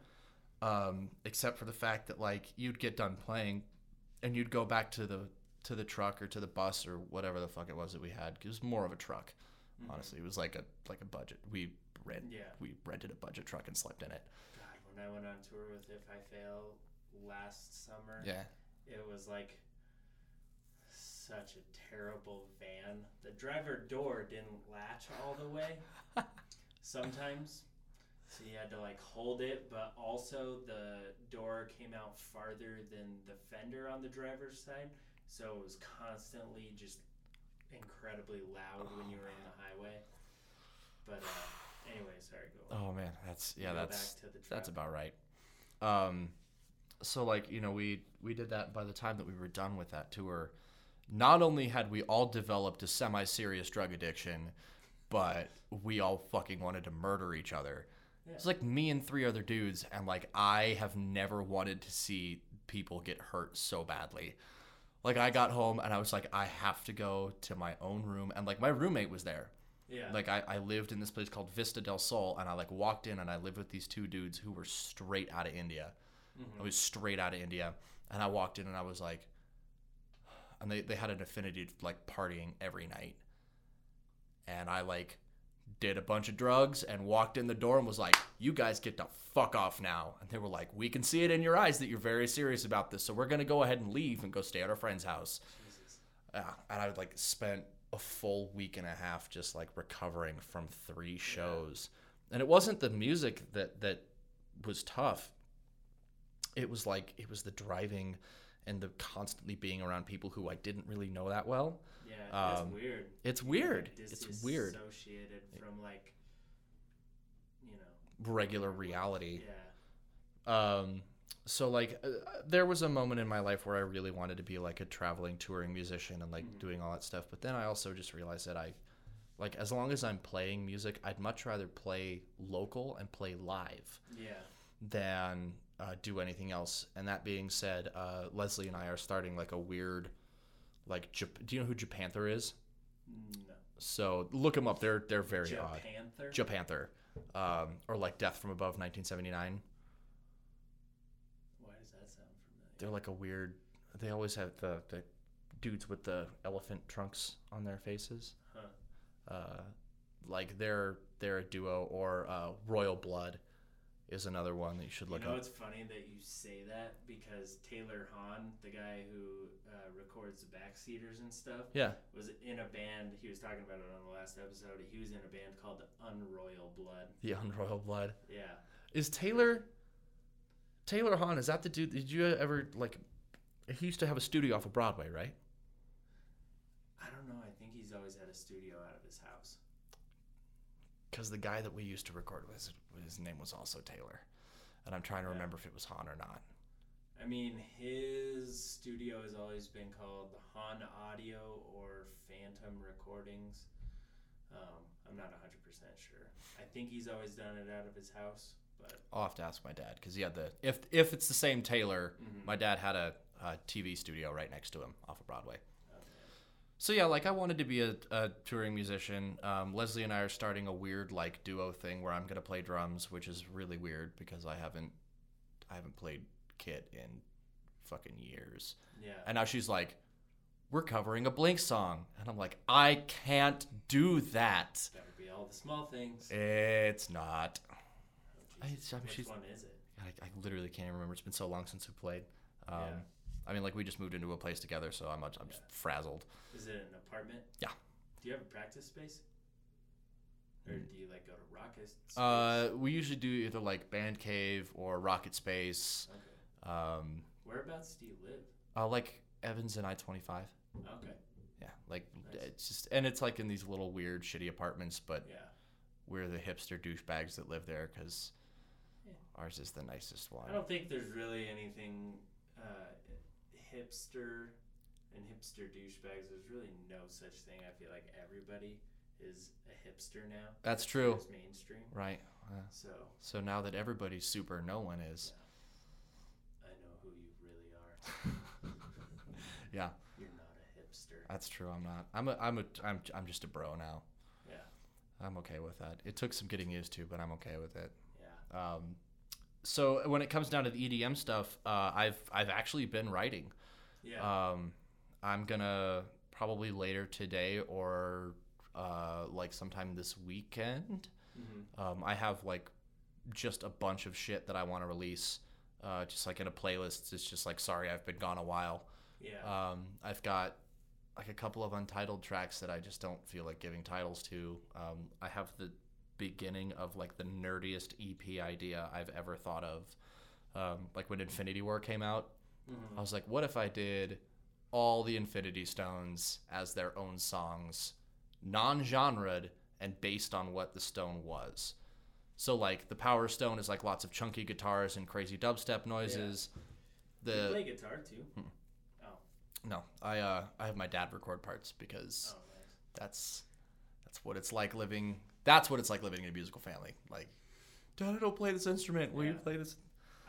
um, except for the fact that like you'd get done playing and you'd go back to the to the truck or to the bus or whatever the fuck it was that we had. it was more of a truck Honestly, it was like a like a budget. We rent Yeah. we rented a budget truck and slept in it. God, when I went on tour with If I Fail last summer, Yeah. it was like such a terrible van. The driver door didn't latch all the way. Sometimes. So you had to like hold it, but also the door came out farther than the fender on the driver's side. So it was constantly just incredibly loud when you were in the highway. But uh, anyway, sorry, go on. Oh man, that's yeah, that's back to the that's about right. Um, so like you know we we did that. By the time that we were done with that tour, not only had we all developed a semi-serious drug addiction, but we all fucking wanted to murder each other. It's like me and three other dudes, and like I have never wanted to see people get hurt so badly. Like I got home and I was like, I have to go to my own room, and like my roommate was there. Yeah. Like I, I lived in this place called Vista del Sol, and I like walked in and I lived with these two dudes who were straight out of India. Mm-hmm. I was straight out of India, and I walked in and I was like, and they they had an affinity to like partying every night, and I like did a bunch of drugs and walked in the door and was like, "You guys get to fuck off now." And they were like, "We can see it in your eyes that you're very serious about this, so we're gonna go ahead and leave and go stay at our friend's house." Yeah, and I would like spent a full week and a half just like recovering from three shows. And it wasn't the music that that was tough. It was like it was the driving and the constantly being around people who I didn't really know that well. Yeah, that's Um, weird. It's weird. get It's weird. Disassociated from like, you know, Regular reality. yeah. Um so like uh, there was a moment in my life where I really wanted to be like a traveling touring musician and like Mhm. doing all that stuff. But then I also just realized that I like as long as I'm playing music, I'd much rather play local and play live Yeah. than uh, do anything else. And that being said, uh, Leslie and I are starting like a weird like Jap- do you know who Japanther is? No. So look them up. They're they're very odd. Japanther? Japanther. Um, or like Death from Above 1979. Why does that sound familiar? they're like a weird they always have the, the dudes with the elephant trunks on their faces Huh. uh, like they're they're a duo or uh, royal blood is another one that you should You look know, up it's funny that you say that because Taylor Hahn, the guy who uh, records the backseaters and stuff, yeah was in a band. He was talking about it on the last episode. He was in a band called the Unroyal Blood. the unroyal blood Yeah. is taylor taylor hahn is that the dude did you ever like he used to have a studio off of broadway right I don't know. I think he's always had a studio out of his house. Because the guy that we used to record with his name was also taylor and i'm trying to Yeah. remember if it was hahn or not I mean, his studio has always been called Han Audio or Phantom Recordings. Um, I'm not 100% sure. I think he's always done it out of his house, but I'll have to ask my dad because he had the if if it's the same Taylor, Mhm. my dad had a, a TV studio right next to him off of Broadway. So yeah, like I wanted to be a, a touring musician. Um, Leslie and I are starting a weird like duo thing where I'm gonna play drums, which is really weird because I haven't I haven't played kit in fucking years. yeah. And now she's like, "We're covering a Blink song," and I'm like, "I can't do that. That would be all the small things. It's not." Oh, I- I mean, Which one is it? I, I literally can't even remember. It's been so long since we played. Um, Yeah. I mean, like we just moved into a place together, so I'm I'm just frazzled. Is it an apartment? Yeah. Do you have a practice space? Or do you like go to Rocket? Space? Uh, we usually do either like Band Cave or Rocket Space. okay. Um, Whereabouts do you live? uh, like Evans and I twenty five. Okay. Yeah, like Nice. it's just and it's like in these little weird shitty apartments, but Yeah. we're the hipster douchebags that live there because Yeah. ours is the nicest one. I don't think there's really anything uh, hipster and hipster douchebags. There's really no such thing. I feel like everybody is a hipster now. That's true. is mainstream. Right. Uh, So so now that everybody's super, no one is. I know who you really are. Yeah, You're not a hipster. that's true. I'm not. I'm a. I'm a. I'm. I'm just a bro now. Yeah. I'm okay with that. It took some getting used to, but I'm okay with it. Yeah. Um, so when it comes down to the EDM stuff, uh, I've I've actually been writing. Yeah. Um, I'm gonna probably later today or uh, like sometime this weekend. Mm-hmm. Um, I have like just a bunch of shit that I want to release, uh, just like in a playlist. It's just like sorry I've been gone a while. Yeah. Um, I've got like a couple of untitled tracks that I just don't feel like giving titles to. Um, I have the beginning of like the nerdiest EP idea I've ever thought of. Um, like when Infinity War came out, Mhm. I was like, what if I did all the Infinity Stones as their own songs, non genred and based on what the stone was? So, like, the Power Stone is like lots of chunky guitars and crazy dubstep noises. you The play guitar too. Hmm. Oh. no, I uh, I have my dad record parts because Oh, nice. that's that's what it's like living. That's what it's like living in a musical family. Like, Dad, I don't play this instrument. Will you play this?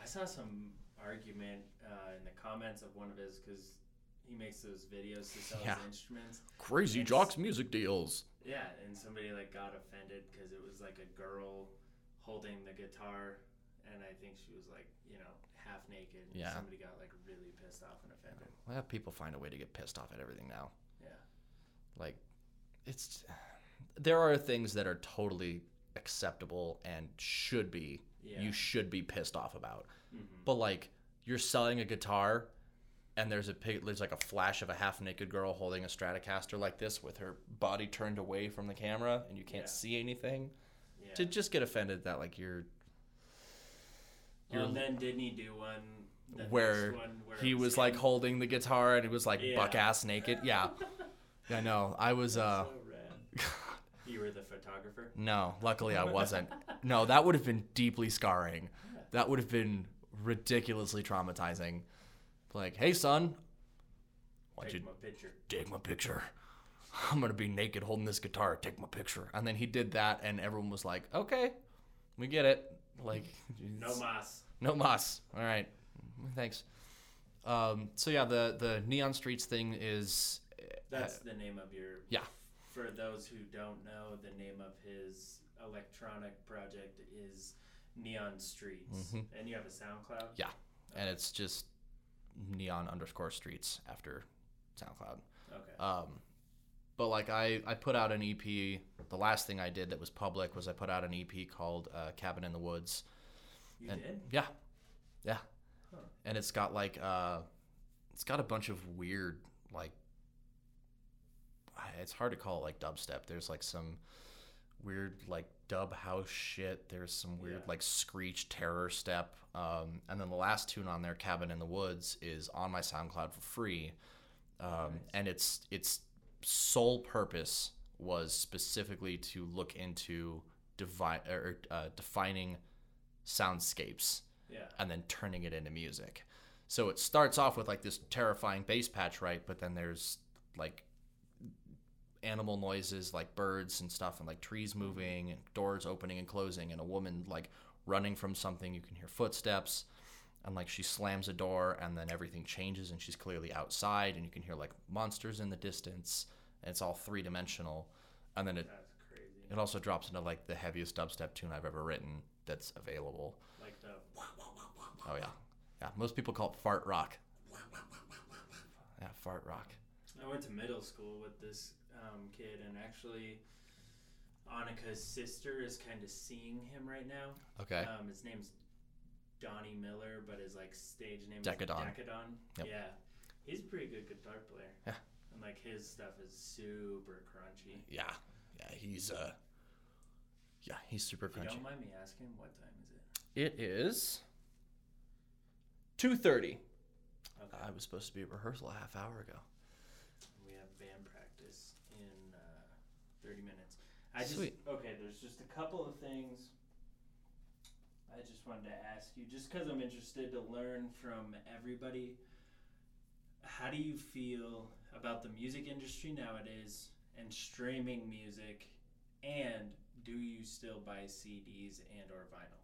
I saw some argument uh, in the comments of one of his because he makes those videos to sell Yeah. his instruments. Crazy It's- Jocks music deals. Yeah, and somebody like got offended because it was like a girl holding the guitar, and I think she was like you know half naked. and Yeah. Somebody got like really pissed off and offended. Well, people find a way to get pissed off at everything now. Yeah. like it's there are things that are totally acceptable and should be Yeah. you should be pissed off about hmm but like you're selling a guitar and there's a there's like a flash of a half naked girl holding a stratocaster like this with her body turned away from the camera and you can't Yeah. see anything Yeah. to just get offended that like you're well, you're- and then didn't he do one? The where one where he was like holding the guitar and it was like Yeah. buck ass naked yeah i know i was uh So. You were the photographer. No, luckily I wasn't. No, that would have been deeply scarring. That would have been ridiculously traumatizing. Like, hey son, why don't you Take my picture. take my picture? I'm gonna be naked holding this guitar. Take my picture. And then he did that, and everyone was like, "Okay, we get it." Like, No mas. no mas. All right, thanks. Um, so yeah, the the neon streets thing is That's the name of your. yeah. For those who don't know, the name of his electronic project is Neon Streets, Mhm. and you have a SoundCloud. Yeah, and it's just neon underscore streets after SoundCloud. Okay. Um, but like I, I put out an EP. The last thing I did that was public was I put out an EP called uh, Cabin in the Woods. you and- did. Yeah, yeah, Huh. and it's got like uh, it's got a bunch of weird like. It's hard to call it like dubstep. There's like some weird like dub house shit. There's some weird Yeah. like screech terror step. Um, and then the last tune on there, Cabin in the Woods, is on my SoundCloud for free. Um, Nice. and its its sole purpose was specifically to look into devi- or, uh, defining soundscapes Yeah. and then turning it into music. So it starts off with like this terrifying bass patch, right? But then there's like animal noises like birds and stuff and like trees moving and doors opening and closing and a woman like running from something. You can hear footsteps and like she slams a door and then everything changes and she's clearly outside and you can hear like monsters in the distance and it's all three dimensional. And then it, it also drops into like the heaviest dubstep tune I've ever written that's available. Like the. Oh yeah, yeah. Most people call it fart rock. Yeah, fart rock. I went to middle school with this um, kid, and actually, Annika's sister is kind of seeing him right now. Okay. Um, his name's Donnie Miller, but his like stage name Decadon. is Decadon. Yep. Yeah, he's a pretty good guitar player. Yeah. and like his stuff is super crunchy. Yeah, yeah. He's uh, yeah, he's super If you crunchy. don't mind me asking, what time is it? It is two thirty. Okay, I was supposed to be at rehearsal a half hour ago. 30 minutes. I just Sweet. okay. There's just a couple of things I just wanted to ask you, just because I'm interested to learn from everybody. How do you feel about the music industry nowadays and streaming music? And do you still buy CDs and or vinyl?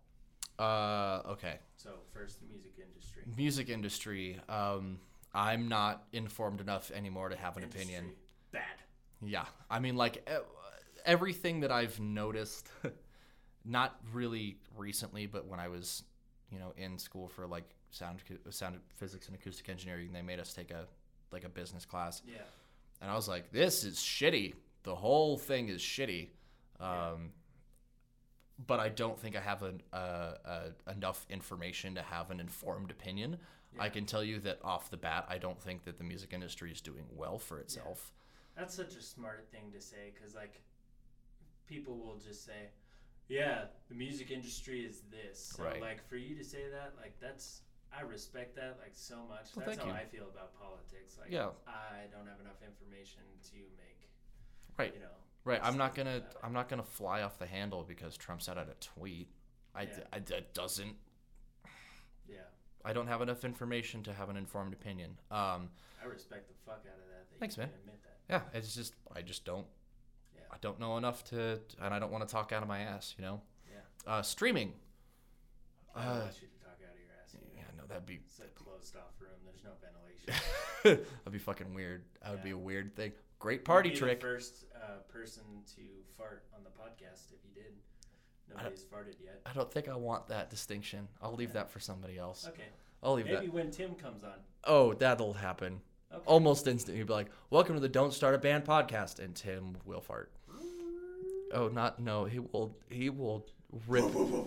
Uh, okay. So first, the music industry. Music industry. Um, I'm not informed enough anymore to have an industry. opinion. Bad. Yeah, I mean, like everything that I've noticed, not really recently, but when I was, you know, in school for like sound sound physics and acoustic engineering, they made us take a like a business class, Yeah. and I was like, this is shitty. the whole thing is shitty. Um, but I don't think I have an, uh, uh, enough information to have an informed opinion. Yeah. I can tell you that off the bat, I don't think that the music industry is doing well for itself. That's such a smart thing to say because, like, people will just say, yeah, the music industry is this. So, Right. like, for you to say that, like, that's, I respect that, like, so much. Well, that's how you. I feel about politics. Like, Yeah. I don't have enough information to make, Right. you know. Right. I'm not gonna. I'm not gonna fly off the handle because Trump said out a tweet. I, Yeah. I that doesn't. Yeah. I don't have enough information to have an informed opinion. Um, I respect the fuck out of that. that Thanks, you man. Admit that. Yeah, it's just I just don't. Yeah. I don't know enough to, and I don't want to talk out of my ass. You know. Yeah. Uh, streaming. I don't Uh, want you to talk out of your ass. yeah, no, that'd be It's a closed off room. There's no ventilation. that'd be fucking weird. That would be a weird thing. Great party You'd be trick. The first uh, person to fart on the podcast if you did. Nobody's farted yet. I don't think I want that distinction. I'll leave that for somebody else. Okay. I'll leave Maybe that. Maybe when Tim comes on. Oh, that'll happen. Okay. Almost instantly. You'd be like, "Welcome to the Don't Start a Band podcast," and Tim will fart. Oh, not no. He will. He will rip.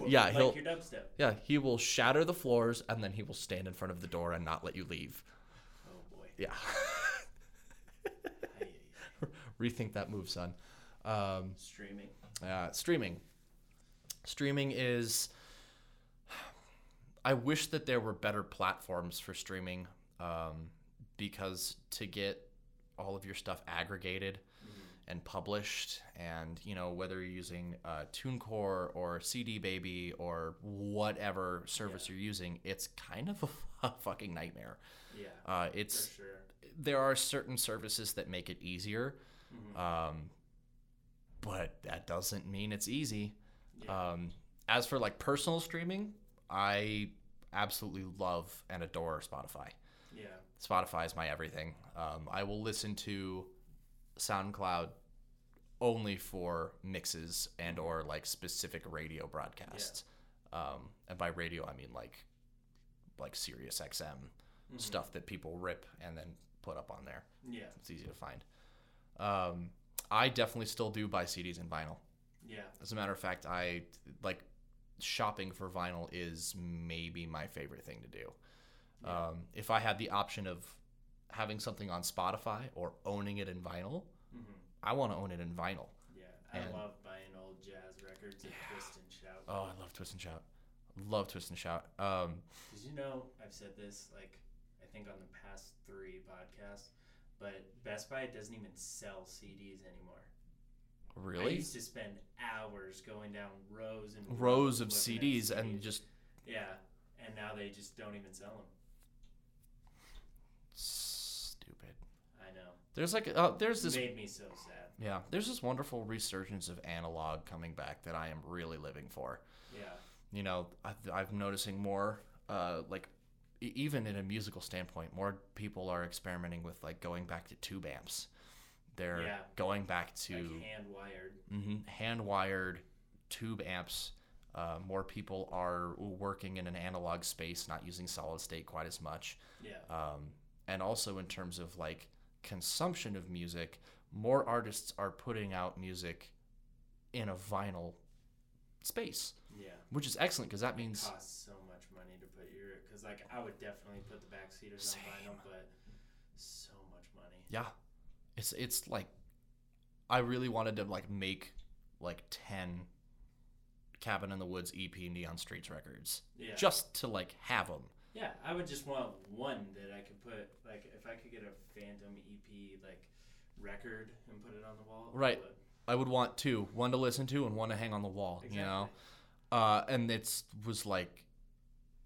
Yeah, like he'll. your dubstep. Yeah, he will shatter the floors, and then he will stand in front of the door and not let you leave. Oh boy. Yeah. Rethink that move, son. Um, Streaming. Uh, streaming. Streaming is. I wish that there were better platforms for streaming um, because to get all of your stuff aggregated and published, and you know whether you're using uh, TuneCore or CD Baby or whatever service Yeah. you're using, it's kind of a, fucking nightmare. Yeah. Uh, for it's sure. there are certain services that make it easier, Mhm. um, but that doesn't mean it's easy. Yeah. Um, as for like personal streaming, I absolutely love and adore Spotify. yeah. Spotify is my everything. Um, I will listen to SoundCloud only for mixes and or like specific radio broadcasts. Um, and by radio, I mean like like Sirius XM Mhm. stuff that people rip and then put up on there. Yeah. It's easy to find. Um, I definitely still do buy CDs and vinyl. Yeah. As a matter of fact, I like shopping for vinyl is maybe my favorite thing to do. Yeah. Um, if I had the option of having something on Spotify or owning it in vinyl, hmm I want to own it in vinyl. Yeah. I And- love buying old jazz records and twist and shout. Oh, I love Twist and Shout. Love Twist and Shout. Um, Did you know I've said this like I think on the past three podcasts, but Best Buy doesn't even sell CDs anymore. Really? I used to spend hours going down rows and Rows of looking at CDs and just yeah, and now they just don't even sell them. Stupid. I know. There's like uh, there's This made me so sad. yeah there's this wonderful resurgence of analog coming back that I am really living for. Yeah. you know I've, I've noticing more uh, like even in a musical standpoint more people are experimenting with like going back to tube amps they're Yeah. going back to Like hand wired. mm-hmm, hand wired tube amps uh, more people are working in an analog space not using solid state quite as much Yeah. um, and also in terms of like consumption of music more artists are putting out music in a vinyl space Yeah. which is excellent because that means costs so much money to put your because like I would definitely put the backseaters Same. on vinyl, but so much money. yeah it's it's like i really wanted to like make like 10 cabin in the woods ep neon streets records Yeah. just to like have them yeah, I would just want one that I could put like if I could get a Phantom EP like record and put it on the wall. I Right. would. i would want two one to listen to and one to hang on the wall you know? Uh and it's was like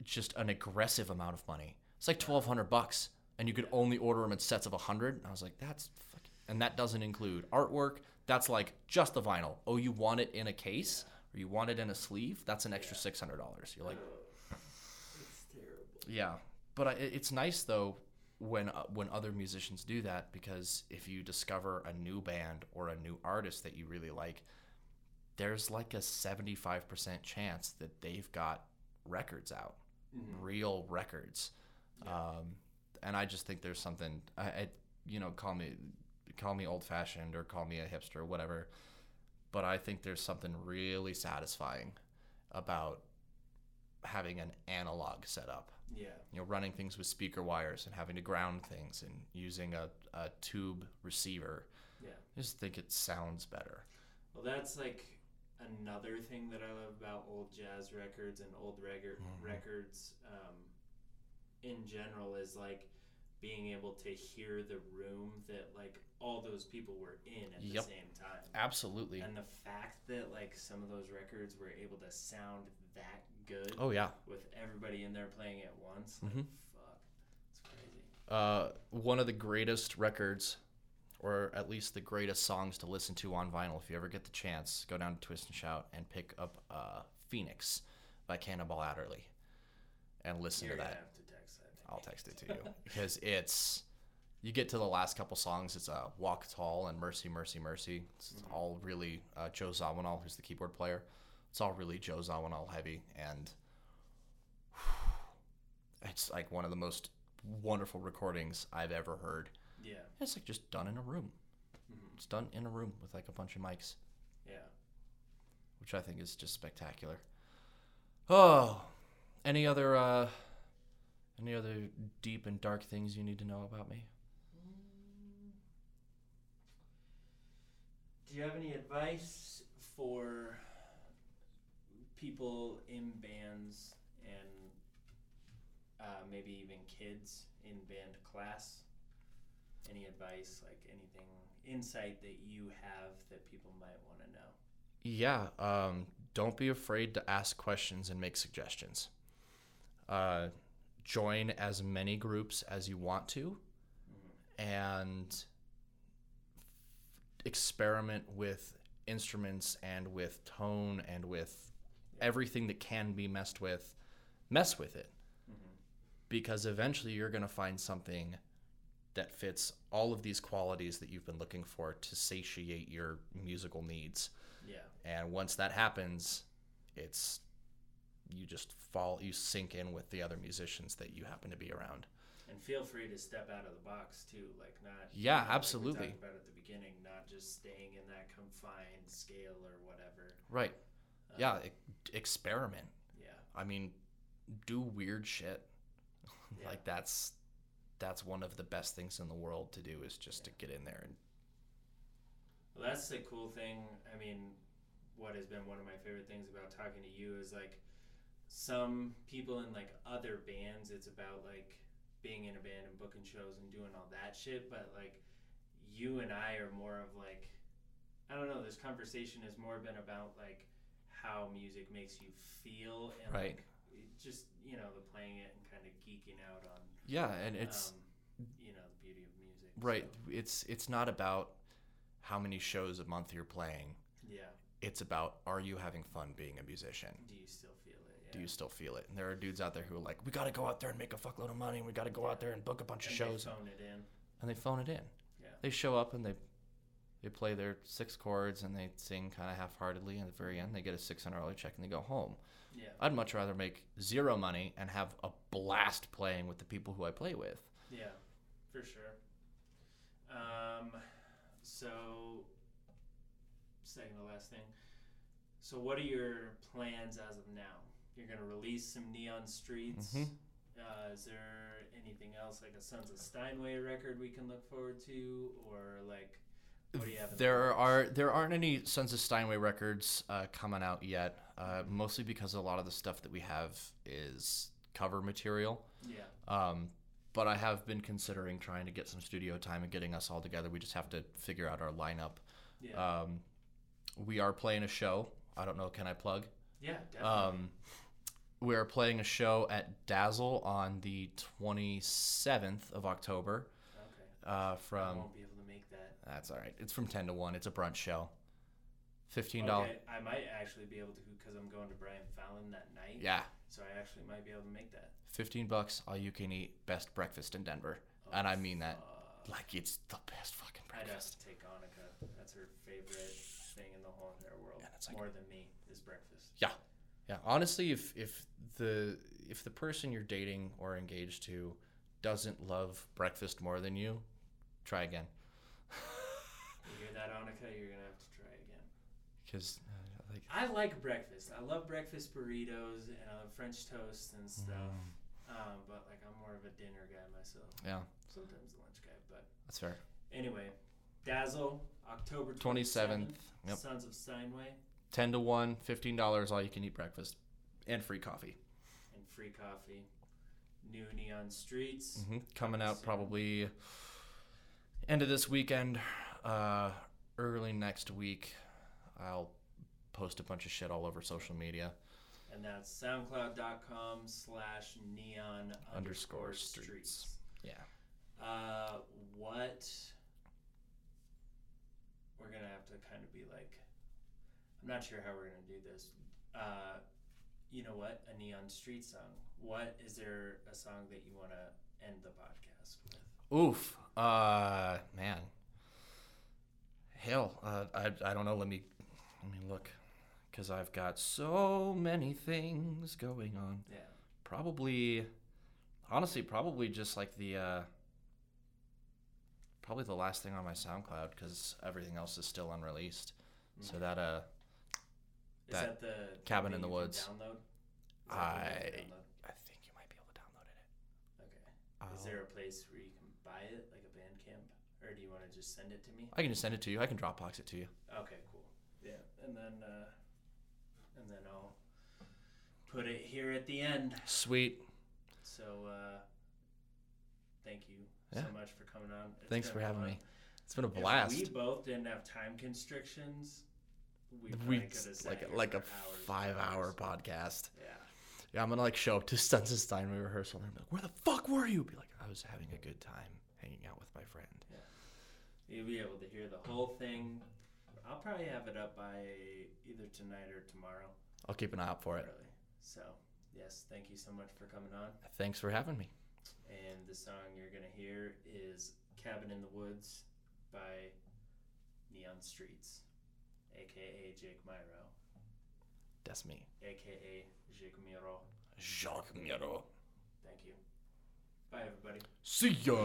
just an aggressive amount of money. It's like 1200 bucks and you could only order them in sets of 100 and i was like that's fucking and that doesn't include artwork. That's like just the vinyl. Oh you want it in a case? Or you want it in a sleeve? That's an extra $600 you're like terrible. Yeah but I, it's nice though when uh, when other musicians do that because if you discover a new band or a new artist that you really like there's like a 75% chance that they've got records out Mhm. real records Yeah. um, and i just think there's something I, I you know call me call me old fashioned or call me a hipster, or whatever. But I think there's something really satisfying about having an analog setup. Yeah. You know, running things with speaker wires and having to ground things and using a, a tube receiver. Yeah. I just think it sounds better. Well, that's like another thing that I love about old jazz records and old record Mhm. records um, in general is like being able to hear the room that like all those people were in at Yep. the same time. Absolutely. And the fact that like some of those records were able to sound that good Oh yeah. with everybody in there playing at once, like, Mhm. fuck, it's crazy. Uh, one of the greatest records, or at least the greatest songs to listen to on vinyl. If you ever get the chance, go down to Twist and Shout and pick up uh, "Phoenix" by Cannonball Adderley, and listen You're to that. have to text that. I'll text it to you because it's. You get to the last couple songs. It's uh, "Walk Tall" and "Mercy, Mercy, Mercy." It's Mm-hmm. all really uh, Joe Zawinul, who's the keyboard player. It's all really Joe Zawinul heavy, and it's like one of the most wonderful recordings I've ever heard. Yeah. It's like just done in a room. Mhm. It's done in a room with like a bunch of mics, Yeah. which I think is just spectacular. Oh, any other uh, any other deep and dark things you need to know about me? Do you have any advice for people in bands and uh, maybe even kids in band class? Any advice, like anything, insight that you have that people might want to know? Yeah, um, don't be afraid to ask questions and make suggestions. Uh, join as many groups as you want to, and experiment with instruments and with tone and with everything that can be messed with. Mess with it, mm-hmm. because eventually you're going to find something that fits all of these qualities that you've been looking for to satiate your musical needs. Yeah. And once that happens, it's you just fall, you sink in with the other musicians that you happen to be around. And feel free to step out of the box too, like not. Yeah, like we absolutely. talked about at the beginning, not just staying in that confined scale or whatever. Right. Yeah. e- experiment. Yeah. I mean, do weird shit. Yeah. Like that's that's one of the best things in the world to do is just to get in there and Well, that's the cool thing. I mean, what has been one of my favorite things about talking to you is like some people in like other bands, it's about like being in a band and booking shows and doing all that shit. But like you and I are more of like, I don't know, this conversation has more been about like how music makes you feel and Right. like just, you know, the playing it and kind of geeking out on, yeah, and it's um, you know, the beauty of music. right. So, It's it's not about how many shows a month you're playing. yeah. It's about are you having fun being a musician? Do you still feel it? Yeah. do you still feel it? And there are dudes out there who are like, we got to go out there and make a fuckload of money. and We got to go out there and book a bunch of shows, They phone it in. and they phone it in. Yeah. They show up and they they play their six chords and they sing kind of half-heartedly. And at the very end, they get a six hundred dollar check and they go home. Yeah. I'd much rather make zero money and have a blast playing with the people who I play with. Yeah, for sure. Um, so second to last thing. So what are your plans as of now? You're gonna release some Neon Streets. Mhm. Uh, is there anything else like a Sons of Steinway record we can look forward to, or like There are there aren't any Sons of Steinway records uh, coming out yet, uh, mostly because a lot of the stuff that we have is cover material. yeah, Um, but I have been considering trying to get some studio time and getting us all together. We just have to figure out our lineup. yeah, Um, we are playing a show. I don't know. Can I plug? yeah, definitely. Um, we are playing a show at Dazzle on the 27th of October. okay, Uh, from that's all right. It's from 10 to 1. It's a brunch show. Fifteen dollars. Okay, I might actually be able to because I'm going to Brian Fallon that night. Yeah, So I actually might be able to make that. 15 bucks. All you can eat. Best breakfast in Denver, and I mean that. Uh, Like it's the best fucking breakfast. I'd have to take Annika. That's her favorite thing in the whole entire world. Yeah, that's like- More than me is breakfast. Yeah. Yeah, honestly, if if the if the person you're dating or engaged to doesn't love breakfast more than you, try again. That, Annika, you're gonna have to try again. Because uh, like I like breakfast. I love breakfast burritos and I love French toast and stuff. Mm. Um, but like I'm more of a dinner guy myself. yeah, Sometimes a lunch guy, but that's fair. anyway, Dazzle, October 27th, yep. Sons of Steinway, Ten to one, fifteen dollars, all you can eat breakfast, and free coffee. and free coffee. New Neon Streets. hmm Coming out soon. probably end of this weekend, uh, early next week. I'll post a bunch of shit all over social media. And that's soundcloud.com slash neon Underscore streets. Yeah. Uh, what we're gonna have to kind of be like, I'm not sure how we're gonna do this. Uh, you know what? A neon street song. What is there a song that you want to end the podcast with? Oof. Uh, man. Hell, uh, I I don't know. Let me let me look, because I've got so many things going on. Yeah. Probably, honestly, probably just like the uh, probably the last thing on my SoundCloud, because everything else is still unreleased. So that uh, Is That the Cabin in the Woods. Download? Is that the one you I? I think you might be able to download it. Okay. I'll- Is there a place where you can buy it, like a Bandcamp, or do you want to just send it to me? I can just send it to you. I can Dropbox it to you. Okay, cool. Yeah, and then uh, and then I'll put it here at the end. Sweet. So uh, thank you Yeah. so much for coming on. It's Thanks for having fun. me. It's been a If blast. we both didn't have time constrictions. We, we could have sat like here like a for hours five hour podcast. Yeah. Yeah, I'm gonna like show up to Sons of Steinway rehearsal and be like, "Where the fuck were you?" Be like, "I was having a good time out with my friend." Yeah. You'll be able to hear the whole thing. I'll probably have it up by either tonight or tomorrow. I'll keep an eye out for it. Really. So, yes, thank you so much for coming on. Thanks for having me. And the song you're going to hear is Cabin in the Woods by Neon Streets, aka Jake Myro, That's me, aka Jake Miro. Jacques Miro. Thank you. Bye, everybody. See ya.